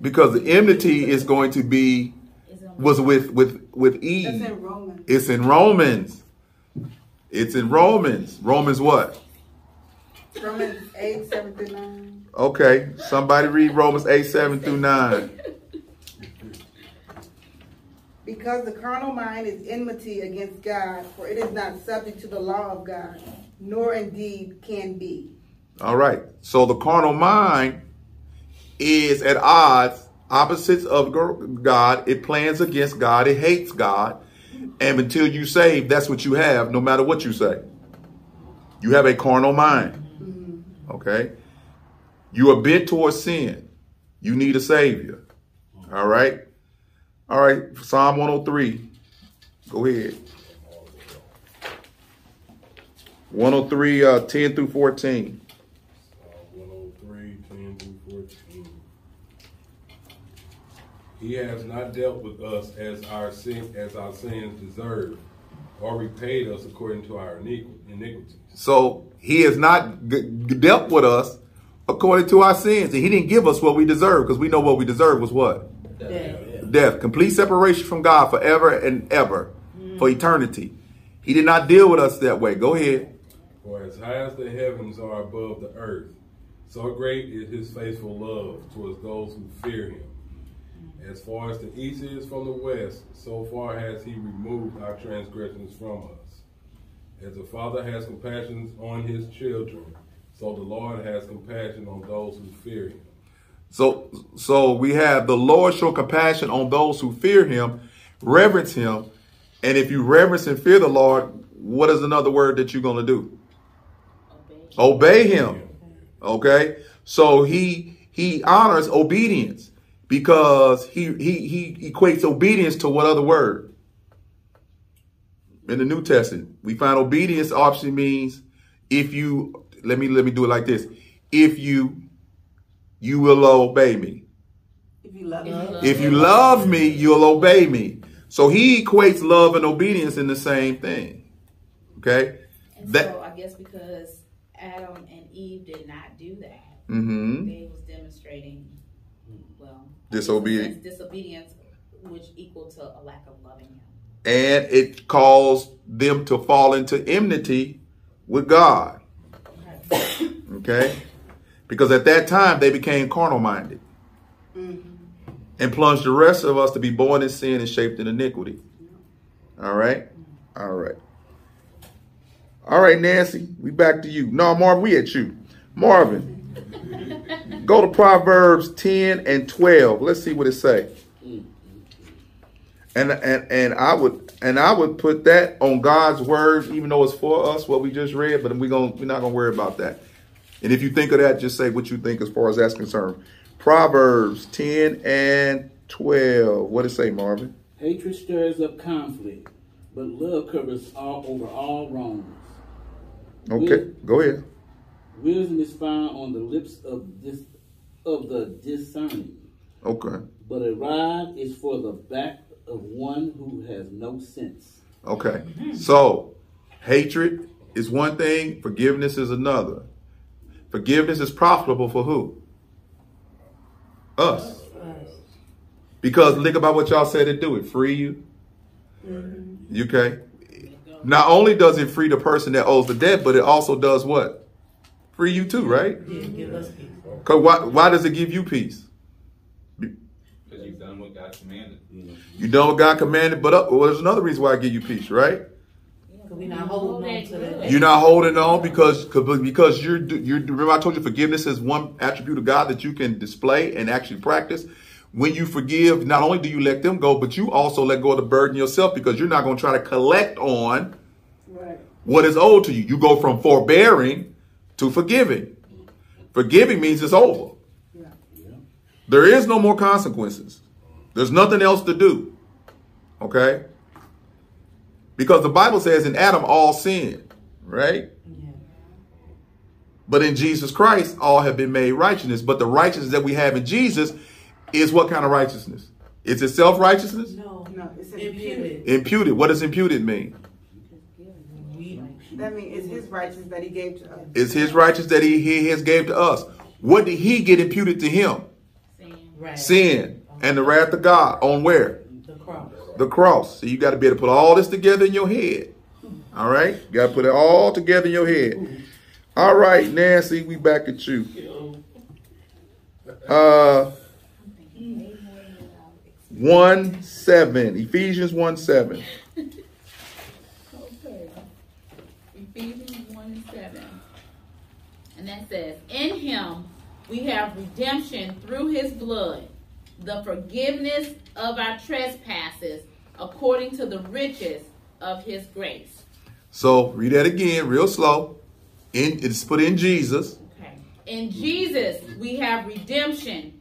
Because the enmity is going to be was with with with Eve. in Romans. It's in Romans. It's in Romans. Romans what? Romans 8, 7 through 9. Okay. Somebody read Romans 8, 7 through 9. Because the carnal mind is enmity against God, for it is not subject to the law of God, nor indeed can be. All right. So the carnal mind is at odds, opposites of God. It plans against God. It hates God. And until you save, that's what you have, no matter what you say. You have a carnal mind. Okay. You are bent towards sin. You need a savior. All right. All right. Psalm 103. Go ahead. 103, uh, 10 through 14. Uh, 103, 10 through 14. He has not dealt with us as our sin as our sins deserve, or repaid us according to our iniqu- iniquities. So he has not g- g- dealt with us according to our sins. And he didn't give us what we deserve because we know what we deserve was what? Death. Complete separation from God forever and ever mm. for eternity. He did not deal with us that way. Go ahead. For as high as the heavens are above the earth, so great is his faithful love towards those who fear him. As far as the east is from the west, so far has he removed our transgressions from us. As the Father has compassion on his children, so the Lord has compassion on those who fear him. So, so we have the Lord show compassion on those who fear him, reverence him. And if you reverence and fear the Lord, what is another word that you're going to do? Obey him. Okay. So he, he honors obedience because he, he, he equates obedience to what other word? In the New Testament, we find obedience option means if you, let me, let me do it like this. If you, you will obey me. If you love If you me. If you love me, you'll obey me. So he equates love and obedience in the same thing. Okay? And That- so I guess because Adam and Eve did not do that, Mm-hmm. they was demonstrating, well, Disobedient. disobedience, which equal to a lack of loving him. And it caused them to fall into enmity with God. Okay? Because at that time they became carnal minded. Mm-hmm. And plunged the rest of us to be born in sin and shaped in iniquity. All right? All right. All right, Nancy, we back to you. No, Marvin, we at you. Marvin, go to Proverbs 10 and 12. Let's see what it say. And and and I would and I would put that on God's word, even though it's for us, what we just read, but we're gonna we're not gonna worry about that. And if you think of that, just say what you think as far as that's concerned. Proverbs 10 and 12. What it say, Marvin? Hatred stirs up conflict, but love covers all over all wrongs. Okay, go ahead. Wisdom is found on the lips of this of the discerning, Okay. but a rod is for the back of one who has no sense. Okay. So, hatred is one thing, forgiveness is another. Forgiveness is profitable for who? Us. Because think about what y'all said it do. It free you. Mm-hmm. You Okay. Not only does it free the person that owes the debt, but it also does what? Free you too, right? Yeah, give us peace. Cause why, why does it give you peace? Because you've done what God commanded. You know what God commanded, but uh, well, there's another reason why I give you peace, right? Because we're not holding on to that. You're not holding on because because you're you're remember I told you forgiveness is one attribute of God that you can display and actually practice. When you forgive, not only do you let them go, but you also let go of the burden yourself because you're not going to try to collect on Right. what is owed to you. You go from forbearing to forgiving. Forgiving means it's over. Yeah. There is no more consequences. There's nothing else to do. Okay? Because the Bible says in Adam all sinned, right? But in Jesus Christ, all have been made righteousness. But the righteousness that we have in Jesus is what kind of righteousness? Is it self righteousness? No, No, it's imputed. Imputed. What does imputed mean? That means it's his righteousness that he gave to us. It's his righteousness that he, he has gave to us. What did he get imputed to him? Right. Sin and the wrath of God on where? The cross. The cross. So you got to be able to put all this together in your head. All right? You got to put it all together in your head. All right, Nancy, we back at you. Uh, 1 7. Ephesians 1 7. Okay. Ephesians 1 and 7. And that says, In him we have redemption through his blood, the forgiveness of our trespasses, according to the riches of his grace. So read that again, real slow. In it's put in Jesus. Okay. In Jesus we have redemption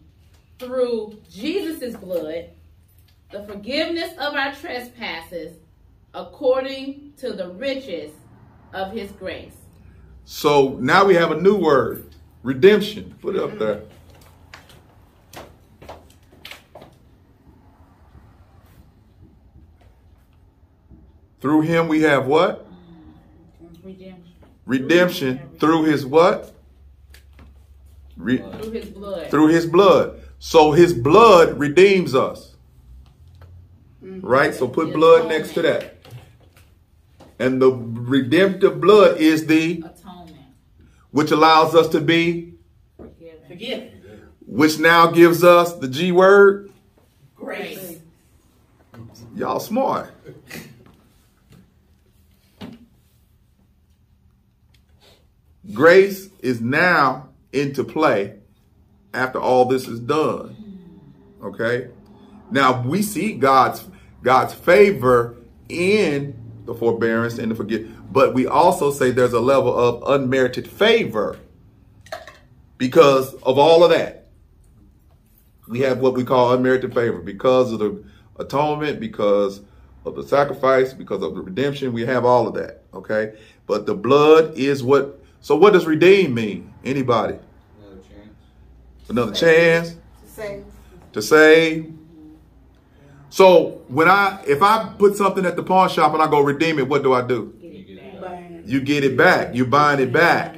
through Jesus' blood, the forgiveness of our trespasses, according to the riches of his grace. So now we have a new word, redemption. Put it up there. Through him we have what? Redemption. Redemption through his what? Re- Through his blood. through his blood. So his blood redeems us. Mm-hmm. Right? So put blood next to that. And the redemptive blood is the Atonement. which allows us to be Forgiven. Forgive. which now gives us the G word. Grace. Y'all smart. Grace is now into play after all this is done. Okay? Now we see God's God's favor in the forbearance and the forgive, but we also say there's a level of unmerited favor because of all of that. We have what we call unmerited favor because of the atonement, because of the sacrifice, because of the redemption. We have all of that. Okay. But the blood is what. So what does redeem mean? Anybody? Another chance. Another chance To say, to save. So when I, if I put something at the pawn shop and I go redeem it, what do I do? You get it. burn. You get it back. You buying it back.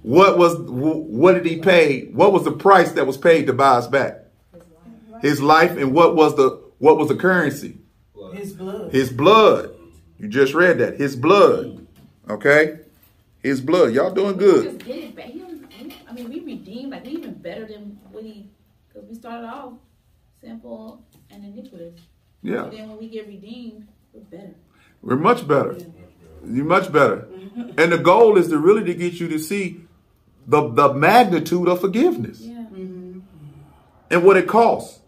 What was, what did he pay? What was the price that was paid to buy us back? His life. And what was the, what was the currency? His blood. His blood. You just read that. His blood. Okay? His blood. Y'all doing good. Just get it back. He he- I mean, we redeemed like we even better than what he, because we started off simple and iniquitous. Yeah. Then when we get redeemed, we're better. We're much better. You're much better. And the goal is to really to get you to see the, the magnitude of forgiveness Yeah. Mm-hmm. and what it costs.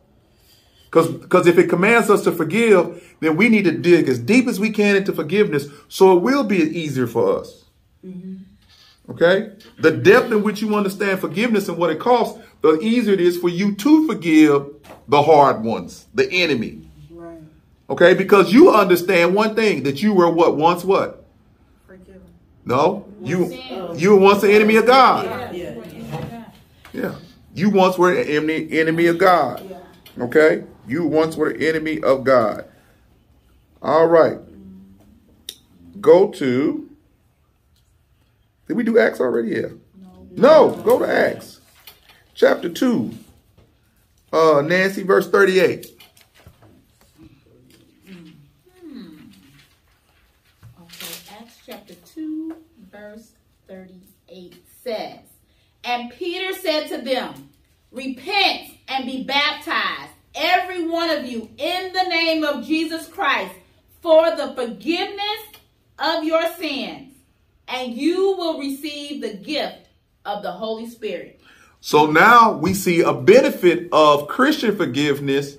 Because if it commands us to forgive, then we need to dig as deep as we can into forgiveness so it will be easier for us. Mm-hmm. Okay? The depth in which you understand forgiveness and what it costs, the easier it is for you to forgive the hard ones, the enemy. Right. Okay? Because you understand one thing that you were what once what? Forgiven. No, you Sin. you were once the enemy of God. Yeah. Yeah. We're in God. Yeah, you once were an enemy enemy of God. Yeah. Okay, you once were the enemy of God. All right, go to. Did we do Acts already? Yeah. No, go to Acts, chapter two. Uh, Nancy, verse thirty-eight. Okay, Acts chapter 2, verse 38 says, And Peter said to them, Repent and be baptized, every one of you, in the name of Jesus Christ, for the forgiveness of your sins, and you will receive the gift of the Holy Spirit. So now we see a benefit of Christian forgiveness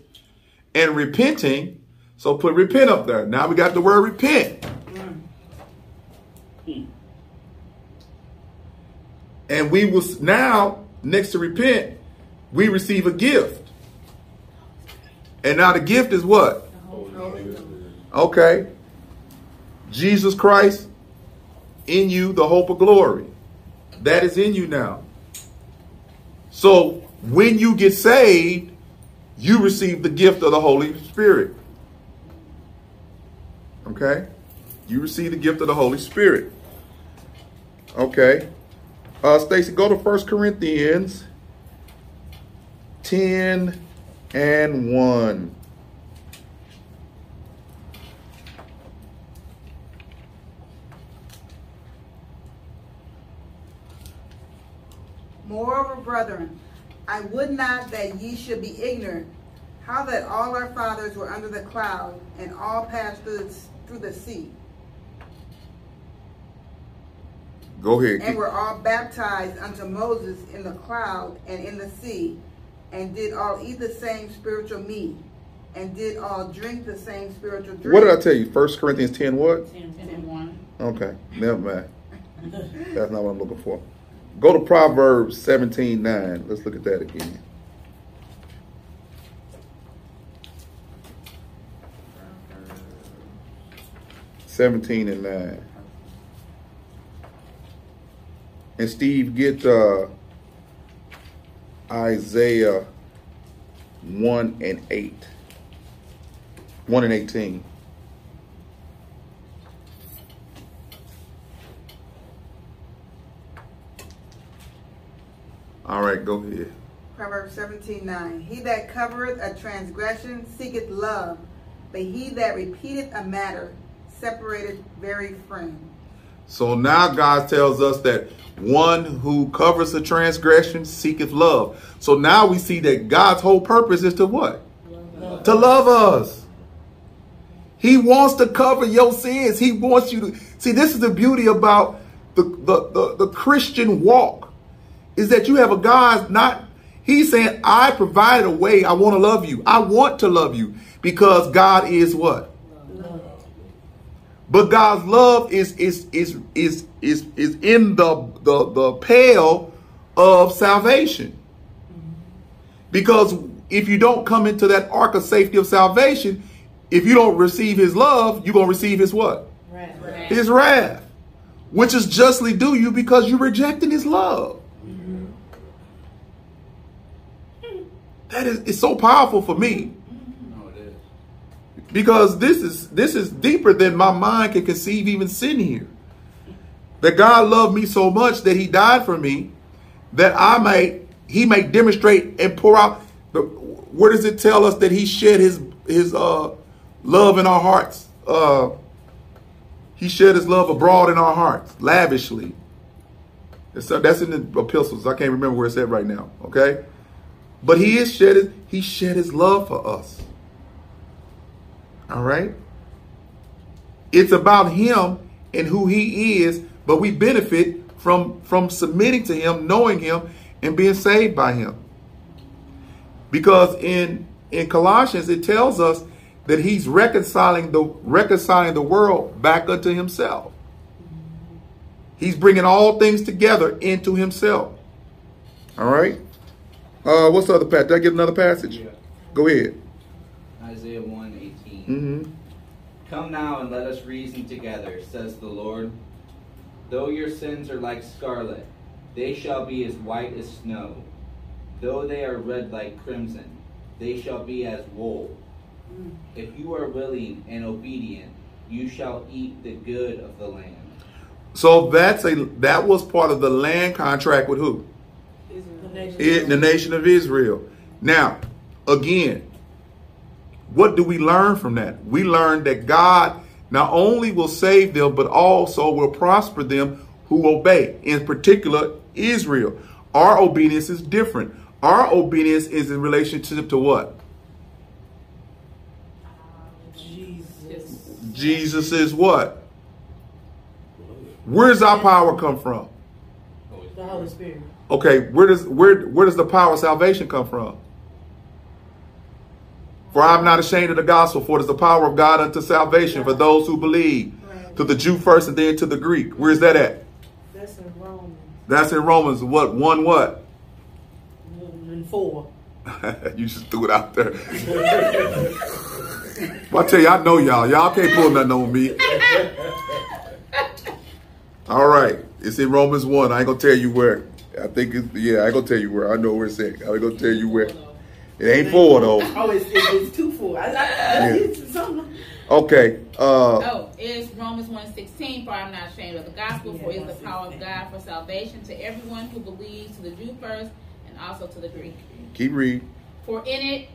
and repenting. So put repent up there. Now we got the word repent. And we will now, next to repent, we receive a gift. And now the gift is what? Okay. Jesus Christ in you, the hope of glory. That is in you now. So when you get saved, you receive the gift of the Holy Spirit. Okay? You receive the gift of the Holy Spirit. Okay. Uh, Stacy, go to 1 Corinthians 10 and 1. Moreover, brethren, I would not that ye should be ignorant, how that all our fathers were under the cloud, and all passed through the, through the sea, Go ahead. and were all baptized unto Moses in the cloud and in the sea, and did all eat the same spiritual meat, and did all drink the same spiritual drink. What did I tell you? 1 Corinthians 10 what? 10 and 1. Okay, never mind. That's not what I'm looking for. Go to Proverbs 17 9. Let's look at that again. Seventeen and nine. And Steve, get uh, Isaiah one and eight. One and eighteen. All right, go ahead. Proverbs 17 9. He that covereth a transgression seeketh love, but he that repeateth a matter separated very friend. So now God tells us that one who covers a transgression seeketh love. So now we see that God's whole purpose is to what? Love. To love us. He wants to cover your sins. He wants you to see. This is the beauty about the the the, the Christian walk, is that you have a God not. He's saying, "I provided a way. I want to love you. I want to love you because God is what." But God's love is is is is is is in the the the pale of salvation. Because if you don't come into that ark of safety of salvation, if you don't receive his love, you're going to receive his what? Right. His wrath, which is justly due you because you're rejecting his love. That is it's so powerful for me. Because this is this is deeper than my mind can conceive even sin here. That god loved me so much that he died for me that i might he may demonstrate and pour out the where does it tell us that he shed his his uh love in our hearts? Uh he shed his love abroad in our hearts lavishly. It's- that's in the epistles. I can't remember where it's at right now okay but he is shed his, he shed his love for us all right? It's about him and who he is, but we benefit from from submitting to him, knowing him and being saved by him. Because in in Colossians it tells us that he's reconciling the reconciling the world back unto himself. He's bringing all things together into himself. All right? Uh what's the other passage? Did I get another passage? Yeah. Go ahead. Isaiah 1 18. Mhm. Come now and let us reason together, says the Lord. Though your sins are like scarlet, they shall be as white as snow. Though they are red like crimson, they shall be as wool. If you are willing and obedient, you shall eat the good of the land. So that's a that was part of the land contract with who? It, the nation of Israel. Now, again, what do we learn from that? We learn that God not only will save them, but also will prosper them who obey. In particular, Israel. Our obedience is different. Our obedience is in relationship to what? Jesus. Jesus is what? Where's our power come from? The Holy Spirit. Okay, where does where where does the power of salvation come from? For I'm not ashamed of the gospel, for it is the power of God unto salvation for those who believe. To the Jew first and then to the Greek. Where's that at? That's in Romans That's in Romans what one what? one and four. you just threw it out there. Well, I tell you, I know y'all. Y'all can't pull nothing on me. All right. It's in Romans 1. I ain't going to tell you where. I think it's, yeah, I ain't going to tell you where. I know where it's at. I ain't going to tell you where. It ain't four, though. Oh, it's, it's, it's two four. I, I, Yeah. it's. Okay. Uh, Oh, it's Romans 1.16, for I'm not ashamed of the gospel, for it is the power of God for salvation to everyone who believes, to the Jew first, and also to the Greek. keep reading. For in it,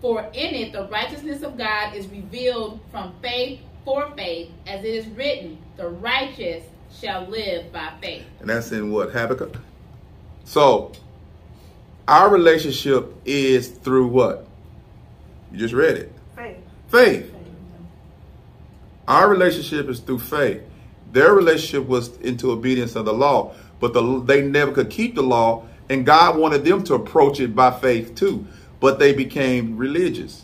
for in it the righteousness of God is revealed from faith for faith, as it is written, the righteous shall live by faith. And that's in what? Habakkuk? So, our relationship is through what? You just read it. Faith. Faith. Our relationship is through faith. Their relationship was into obedience of the law, but the, they never could keep the law, and God wanted them to approach it by faith too. But they became religious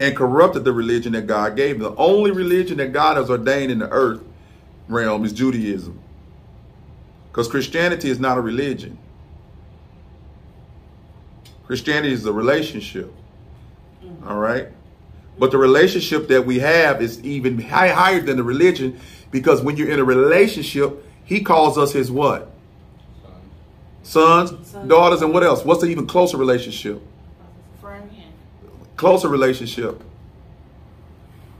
and corrupted the religion that God gave them. The only religion that God has ordained in the earth realm is Judaism. Because Christianity is not a religion. Christianity is a relationship. Mm. All right? But the relationship that we have is even high, higher than the religion because when you're in a relationship, he calls us his what? Sons, daughters, and what else? What's an even closer relationship? Friend. Closer relationship.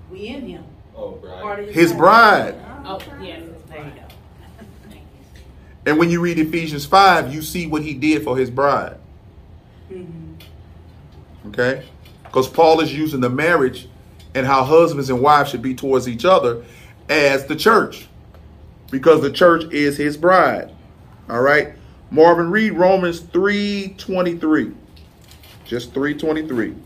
We in him. Oh, bride. His bride. Oh, yes. There you go. Thank you. And when you read Ephesians 5, you see what he did for his bride. Mm-hmm. Okay? Because Paul is using the marriage and how husbands and wives should be towards each other as the church. Because the church is his bride. All right? Marvin, read Romans 3.23. Just 3.23.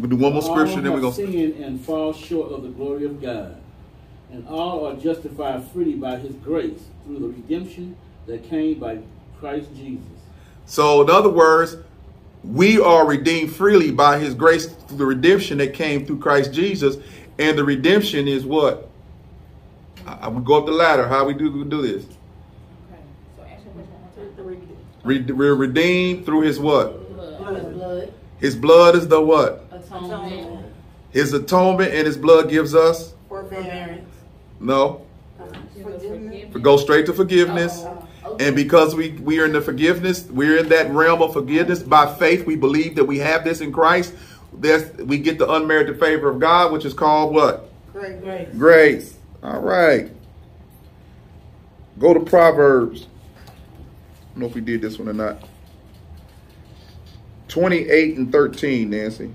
We'll do one more scripture, then we're all going have to... sinned and fall short of the glory of God, and all are justified freely by His grace through the redemption that came by Christ Jesus. So, in other words, we are redeemed freely by his grace through the redemption that came through Christ Jesus. And the redemption is what? I, I would go up the ladder. How we do do this? Okay. So actually, which one? Re- we're redeemed through his what? Blood. Blood. His blood is the what? Atonement. His atonement and his blood gives us Forbearance. no. Forgiveness. Go straight to forgiveness. Oh, and because we, we are in the forgiveness, we're in that realm of forgiveness by faith. We believe that we have this in Christ. There's, we get the unmerited favor of God, which is called what? Great. Grace. Grace. All right. Go to Proverbs. I don't know if we did this one or not. 28 and 13, Nancy.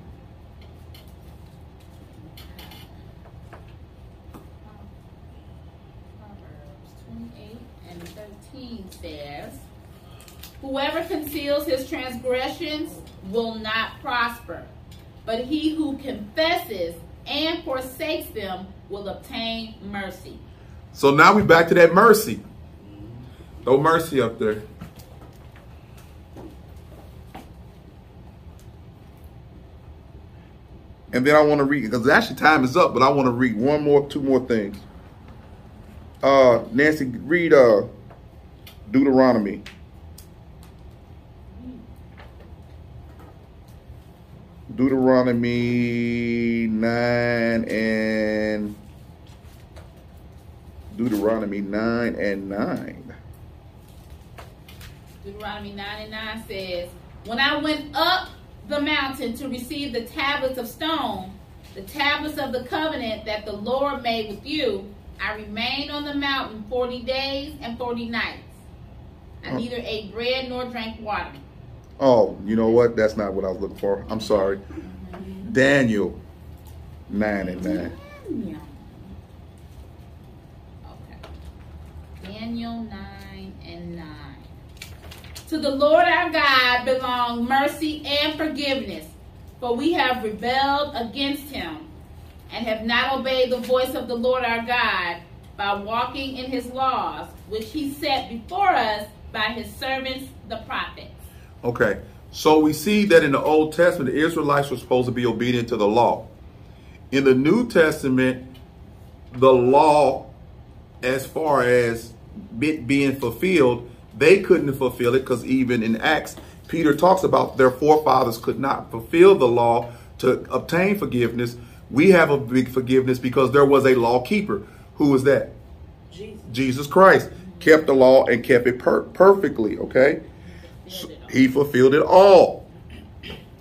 Proverbs 28 and 13 says, Whoever conceals his transgressions will not prosper, but he who confesses and forsakes them will obtain mercy. So now we back to that mercy. No mercy up there. And then I want to read because actually time is up, but I want to read one more, two more things. Uh, Nancy, read uh, Deuteronomy. Deuteronomy nine and Deuteronomy nine and nine. Deuteronomy 9 and 9 says, When I went up the mountain to receive the tablets of stone, the tablets of the covenant that the Lord made with you, I remained on the mountain 40 days and 40 nights. I neither ate bread nor drank water. Oh, you know what? That's not what I was looking for. I'm sorry. Daniel nine and nine. Yeah. Okay. Daniel 9 and 9. To the Lord our God belong mercy and forgiveness, for we have rebelled against him and have not obeyed the voice of the Lord our God by walking in his laws, which he set before us by his servants the prophets. Okay. So we see that in the Old Testament, the Israelites were supposed to be obedient to the law. In the New Testament, the law, as far as it being fulfilled, they couldn't fulfill it because even in Acts, Peter talks about their forefathers could not fulfill the law to obtain forgiveness. We have a big forgiveness because there was a law keeper. Who was that? Jesus. Jesus Christ kept the law and kept it per- perfectly, okay? So he fulfilled it all.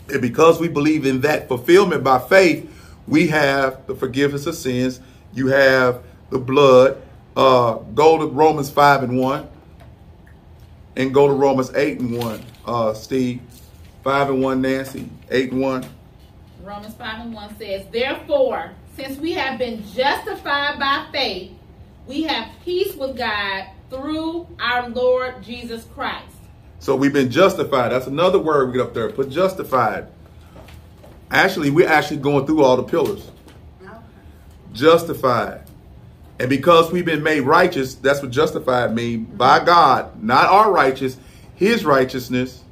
And because we believe in that fulfillment by faith, we have the forgiveness of sins. You have the blood. Uh, go to Romans 5 and 1. And go to Romans 8 and 1, uh, Steve. 5 and 1, Nancy. 8 and 1. Romans 5 and 1 says, Therefore, since we have been justified by faith, we have peace with God through our Lord Jesus Christ. So we've been justified. That's another word we get up there. Put justified. Actually, we're actually going through all the pillars. Justified. And because we've been made righteous, that's what justified means by God, not our righteous, his righteousness.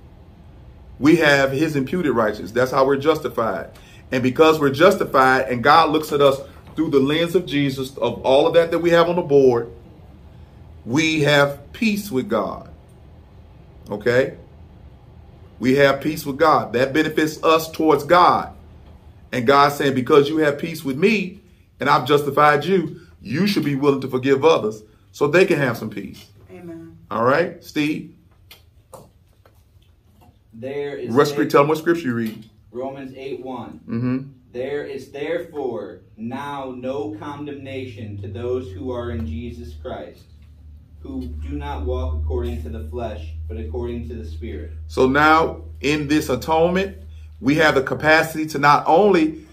We have his imputed righteousness. That's how we're justified. And because we're justified and God looks at us through the lens of Jesus, of all of that that we have on the board, we have peace with God. Okay? We have peace with God. That benefits us towards God. And God saying, because you have peace with me and I've justified you, you should be willing to forgive others so they can have some peace. Amen. All right, Steve? There is Rest, there- tell them what scripture you read. Romans 8 1. Mm-hmm. There is therefore now no condemnation to those who are in Jesus Christ, who do not walk according to the flesh, but according to the Spirit. So now in this atonement, we have the capacity to not only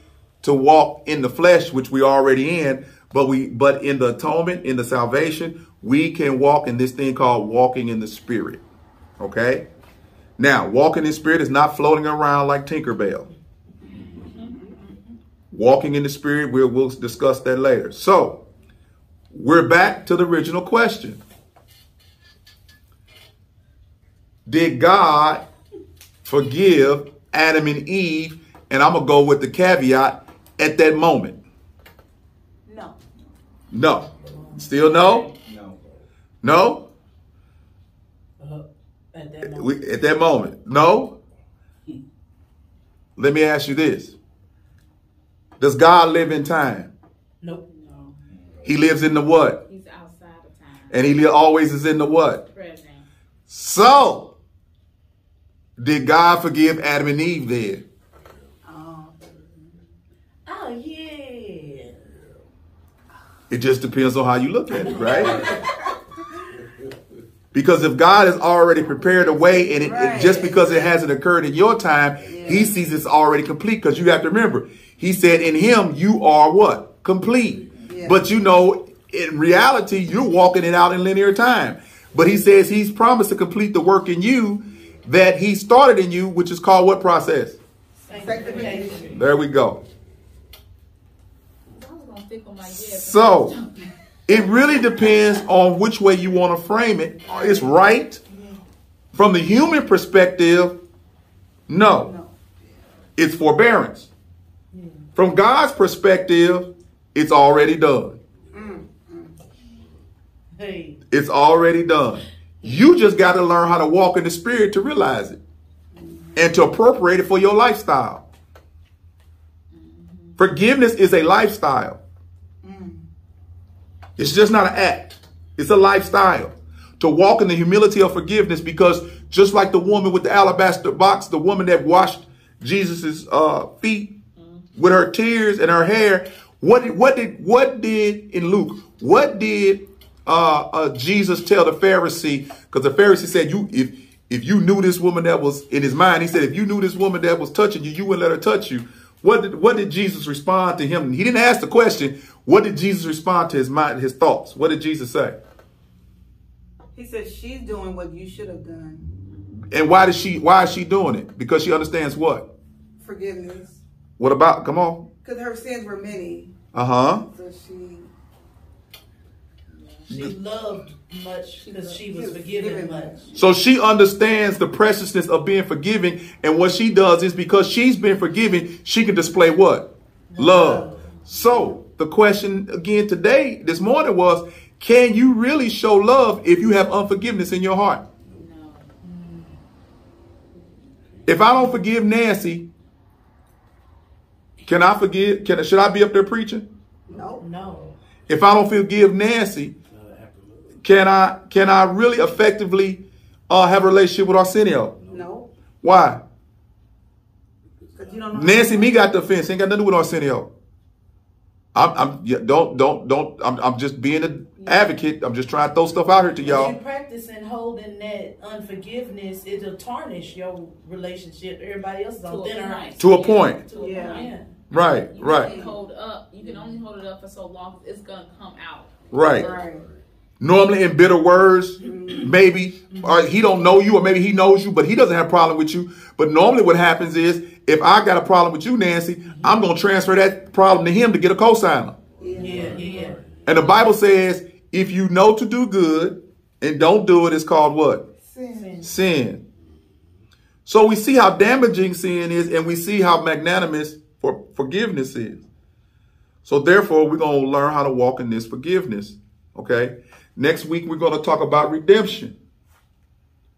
to walk in the flesh, which we already in, but we but in the atonement, in the salvation, we can walk in this thing called walking in the spirit. Okay? Now, walking in spirit is not floating around like Tinkerbell. Walking in the spirit, we'll, we'll discuss that later. So, we're back to the original question. Did God forgive Adam and Eve? And I'm going to go with the caveat at that moment. No. No. Still no? No. No? Uh, at that moment. We, at that moment. No? Let me ask you this. Does God live in time? Nope. He lives in the what? He's outside of time. And he li- always is in the what? Present. So, did God forgive Adam and Eve then? Oh. Oh yeah. It just depends on how you look at it, right? because if God has already prepared a way and it, it- just because it hasn't occurred in your time, he sees it's already complete because you have to remember, he said in him you are what? Complete. Yeah. But you know, in reality, you're walking it out in linear time. But he says he's promised to complete the work in you that he started in you, which is called what process? Sanctification. There we go. I was gonna stick on my yes. So it really depends on which way you want to frame it. It's right. From the human perspective, no. No. It's forbearance. From God's perspective, it's already done. Mm, mm. It's already done. You just got to learn how to walk in the spirit to realize it and to appropriate it for your lifestyle. Mm-hmm. Forgiveness is a lifestyle. Mm. It's just not an act. It's a lifestyle. To walk in the humility of forgiveness because just like the woman with the alabaster box, the woman that washed Jesus' uh, feet mm-hmm. with her tears and her hair, what did, what did, what did in Luke, what did uh, uh, Jesus tell the Pharisee? Because the Pharisee said, you, if, if you knew this woman that was in his mind, he said, if you knew this woman that was touching you, you wouldn't let her touch you. What did, what did Jesus respond to him? He didn't ask the question. What did Jesus respond to his mind, his thoughts? What did Jesus say? He said she's doing what you should have done. And why does she? Why is she doing it? Because she understands what? Forgiveness. What about? Come on. Because her sins were many. Uh huh. So she. She loved much because she was forgiven much. So she understands the preciousness of being forgiving, and what she does is because she's been forgiven, she can display what? Love. So the question again today, this morning was, can you really show love if you have unforgiveness in your heart? If I don't forgive Nancy, can I forgive? Can should I be up there preaching? No. No. If I don't forgive Nancy, can I can I really effectively uh, have a relationship with Arsenio? No. Why? Because you don't know. Nancy me got the offense. Ain't got nothing to do with Arsenio. I'm, I'm yeah, don't don't don't. I'm, I'm just being an advocate. I'm just trying to throw stuff out here to When you y'all. practice and holding that unforgiveness, it'll tarnish your relationship. Everybody else is To on a thinner point. ice. To a point. To a Yeah. point. Yeah. Right, You can right, only hold up. You can only hold it up for so long. It's gonna come out. right. Right. Normally in bitter words, maybe or he don't know you, or maybe he knows you, but he doesn't have a problem with you. But normally, what happens is, if I got a problem with you, Nancy, I'm gonna transfer that problem to him to get a cosigner. Yeah, yeah, yeah. And the Bible says, if you know to do good and don't do it, it's called what? Sin. Sin. So we see how damaging sin is, and we see how magnanimous for forgiveness is. So therefore, we're gonna learn how to walk in this forgiveness. Okay. Next week we're gonna talk about redemption.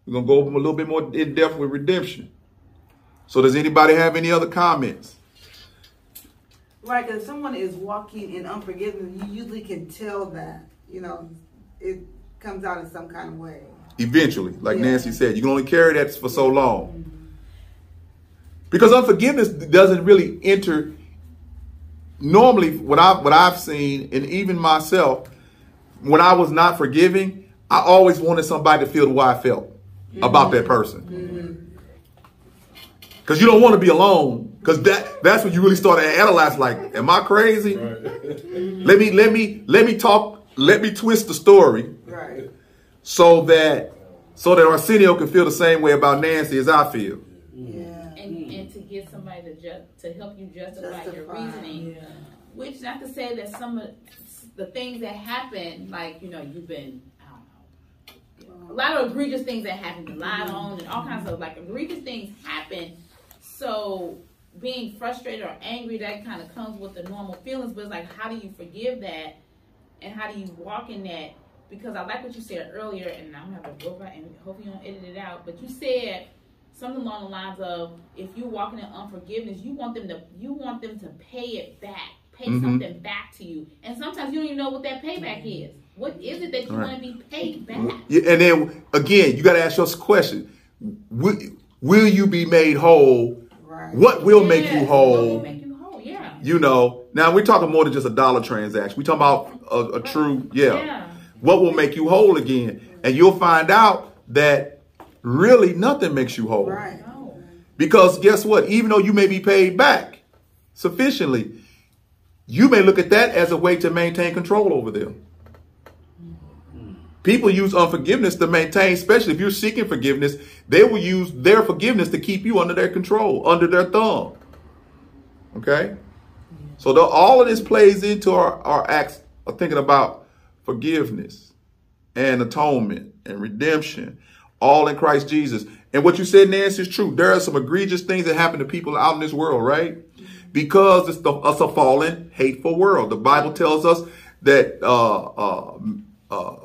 We're gonna go over a little bit more in depth with redemption. So does anybody have any other comments? Right, because if someone is walking in unforgiveness, you usually can tell that. You know, it comes out in some kind of way. Eventually, like Yeah. Nancy said, you can only carry that for so long. Because unforgiveness doesn't really enter. Normally, what I what I've seen, and even myself, when I was not forgiving, I always wanted somebody to feel the way I felt about that person. Because you don't want to be alone. Because that that's when you really start to analyze. Like, am I crazy? Let me let me let me talk. Let me twist the story Right. so that so that Arsenio can feel the same way about Nancy as I feel. Yeah. and, and to get somebody to ju- to help you justify, your reasoning. Yeah. Which not to say that some of the things that happen, like you know, you've been I don't know, a lot of egregious things that happen, you lied mm-hmm. on, and all kinds of like egregious things happen. So being frustrated or angry, that kind of comes with the normal feelings. But it's like, how do you forgive that, and how do you walk in that? Because I like what you said earlier, and I'm gonna have to go back and hopefully you don't edit it out. But you said something along the lines of if you're walking in unforgiveness, you want them to you want them to pay it back, pay Mhm. something back to you, and sometimes you don't even know what that payback is. What is it that you Right. want to be paid back? Yeah, and then again, you got to ask yourself a question: will, will you be made whole? Right. What will make you What whole? will make you whole? Yeah. You know. Now we're talking more than just a dollar transaction. We're talking about a, a true, yeah. Yeah. What will make you whole again? And you'll find out that really nothing makes you whole. Right. Because guess what? Even though you may be paid back sufficiently, you may look at that as a way to maintain control over them. People use unforgiveness to maintain, especially if you're seeking forgiveness, they will use their forgiveness to keep you under their control, under their thumb. Okay? So the, all of this plays into our, our acts of thinking about forgiveness and atonement and redemption, all in Christ Jesus. And what you said, Nancy, is true. There are some egregious things that happen to people out in this world, right? Because it's, the, it's a fallen, hateful world. The Bible tells us that uh, uh, uh,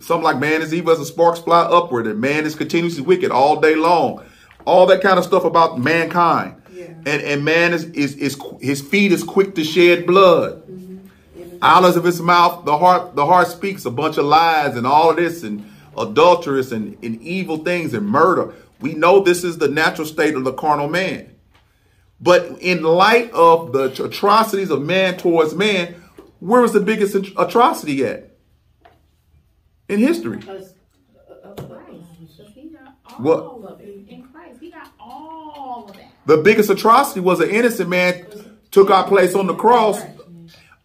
something like man is evil as the sparks fly upward, and man is continuously wicked all day long. All that kind of stuff about mankind. Yeah. And and man is, is is his feet is quick to shed blood. Out of his mouth, the heart the heart speaks a bunch of lies and all of this and adulterous and, and evil things and murder. We know this is the natural state of the carnal man. But in light of the atrocities of man towards man, where was the biggest atrocity at? In history. Uh, because he got all What? of it in Christ. He got all of that. The biggest atrocity was an innocent man took our place on the cross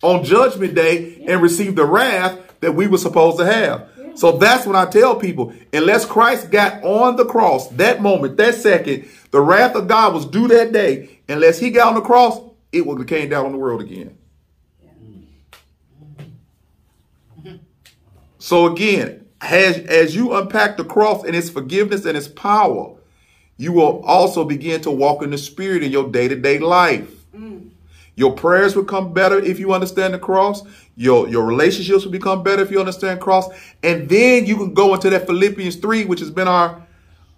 on judgment day and received the wrath that we were supposed to have. So that's what I tell people. Unless Christ got on the cross that moment, that second, the wrath of God was due that day. Unless he got on the cross, it would have came down on the world again. So again, as, as you unpack the cross and its forgiveness and its power, you will also begin to walk in the spirit in your day-to-day life. Mm. Your prayers will come better if you understand the cross. Your, your relationships will become better if you understand cross. And then you can go into that Philippians 3, which has been our,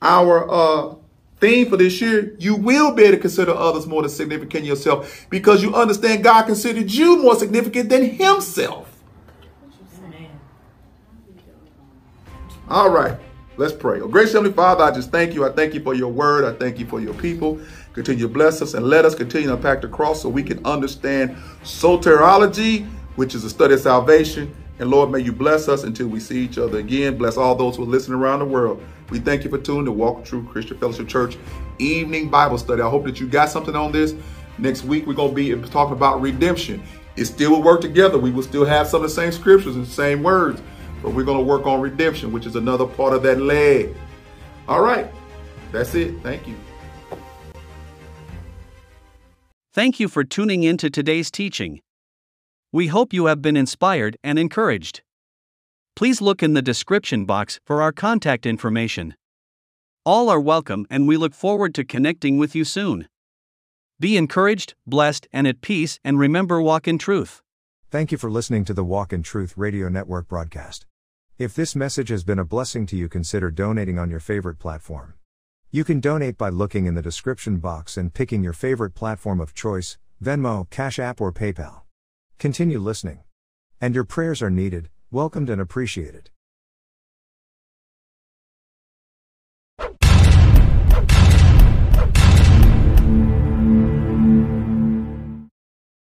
our uh, theme for this year. You will be able to consider others more than significant yourself because you understand God considered you more significant than himself. All right. Let's pray. Oh, gracious Heavenly Father, I just thank you. I thank you for your word. I thank you for your people. Continue to bless us and let us continue to unpack the cross so we can understand soteriology, which is a study of salvation. And Lord, may you bless us until we see each other again. Bless all those who are listening around the world. We thank you for tuning to Walk True Christian Fellowship Church evening Bible study. I hope that you got something on this. Next week, we're going to be talking about redemption. It still will work together. We will still have some of the same scriptures and same words. But we're going to work on redemption, which is another part of that leg. All right. That's it. Thank you. Thank you for tuning in to today's teaching. We hope you have been inspired and encouraged. Please look in the description box for our contact information. All are welcome, and we look forward to connecting with you soon. Be encouraged, blessed, and at peace, and remember walk in truth. Thank you for listening to the Walk in Truth Radio Network broadcast. If this message has been a blessing to you, consider donating on your favorite platform. You can donate by looking in the description box and picking your favorite platform of choice Venmo, Cash App, or PayPal. Continue listening. And your prayers are needed, welcomed, and appreciated.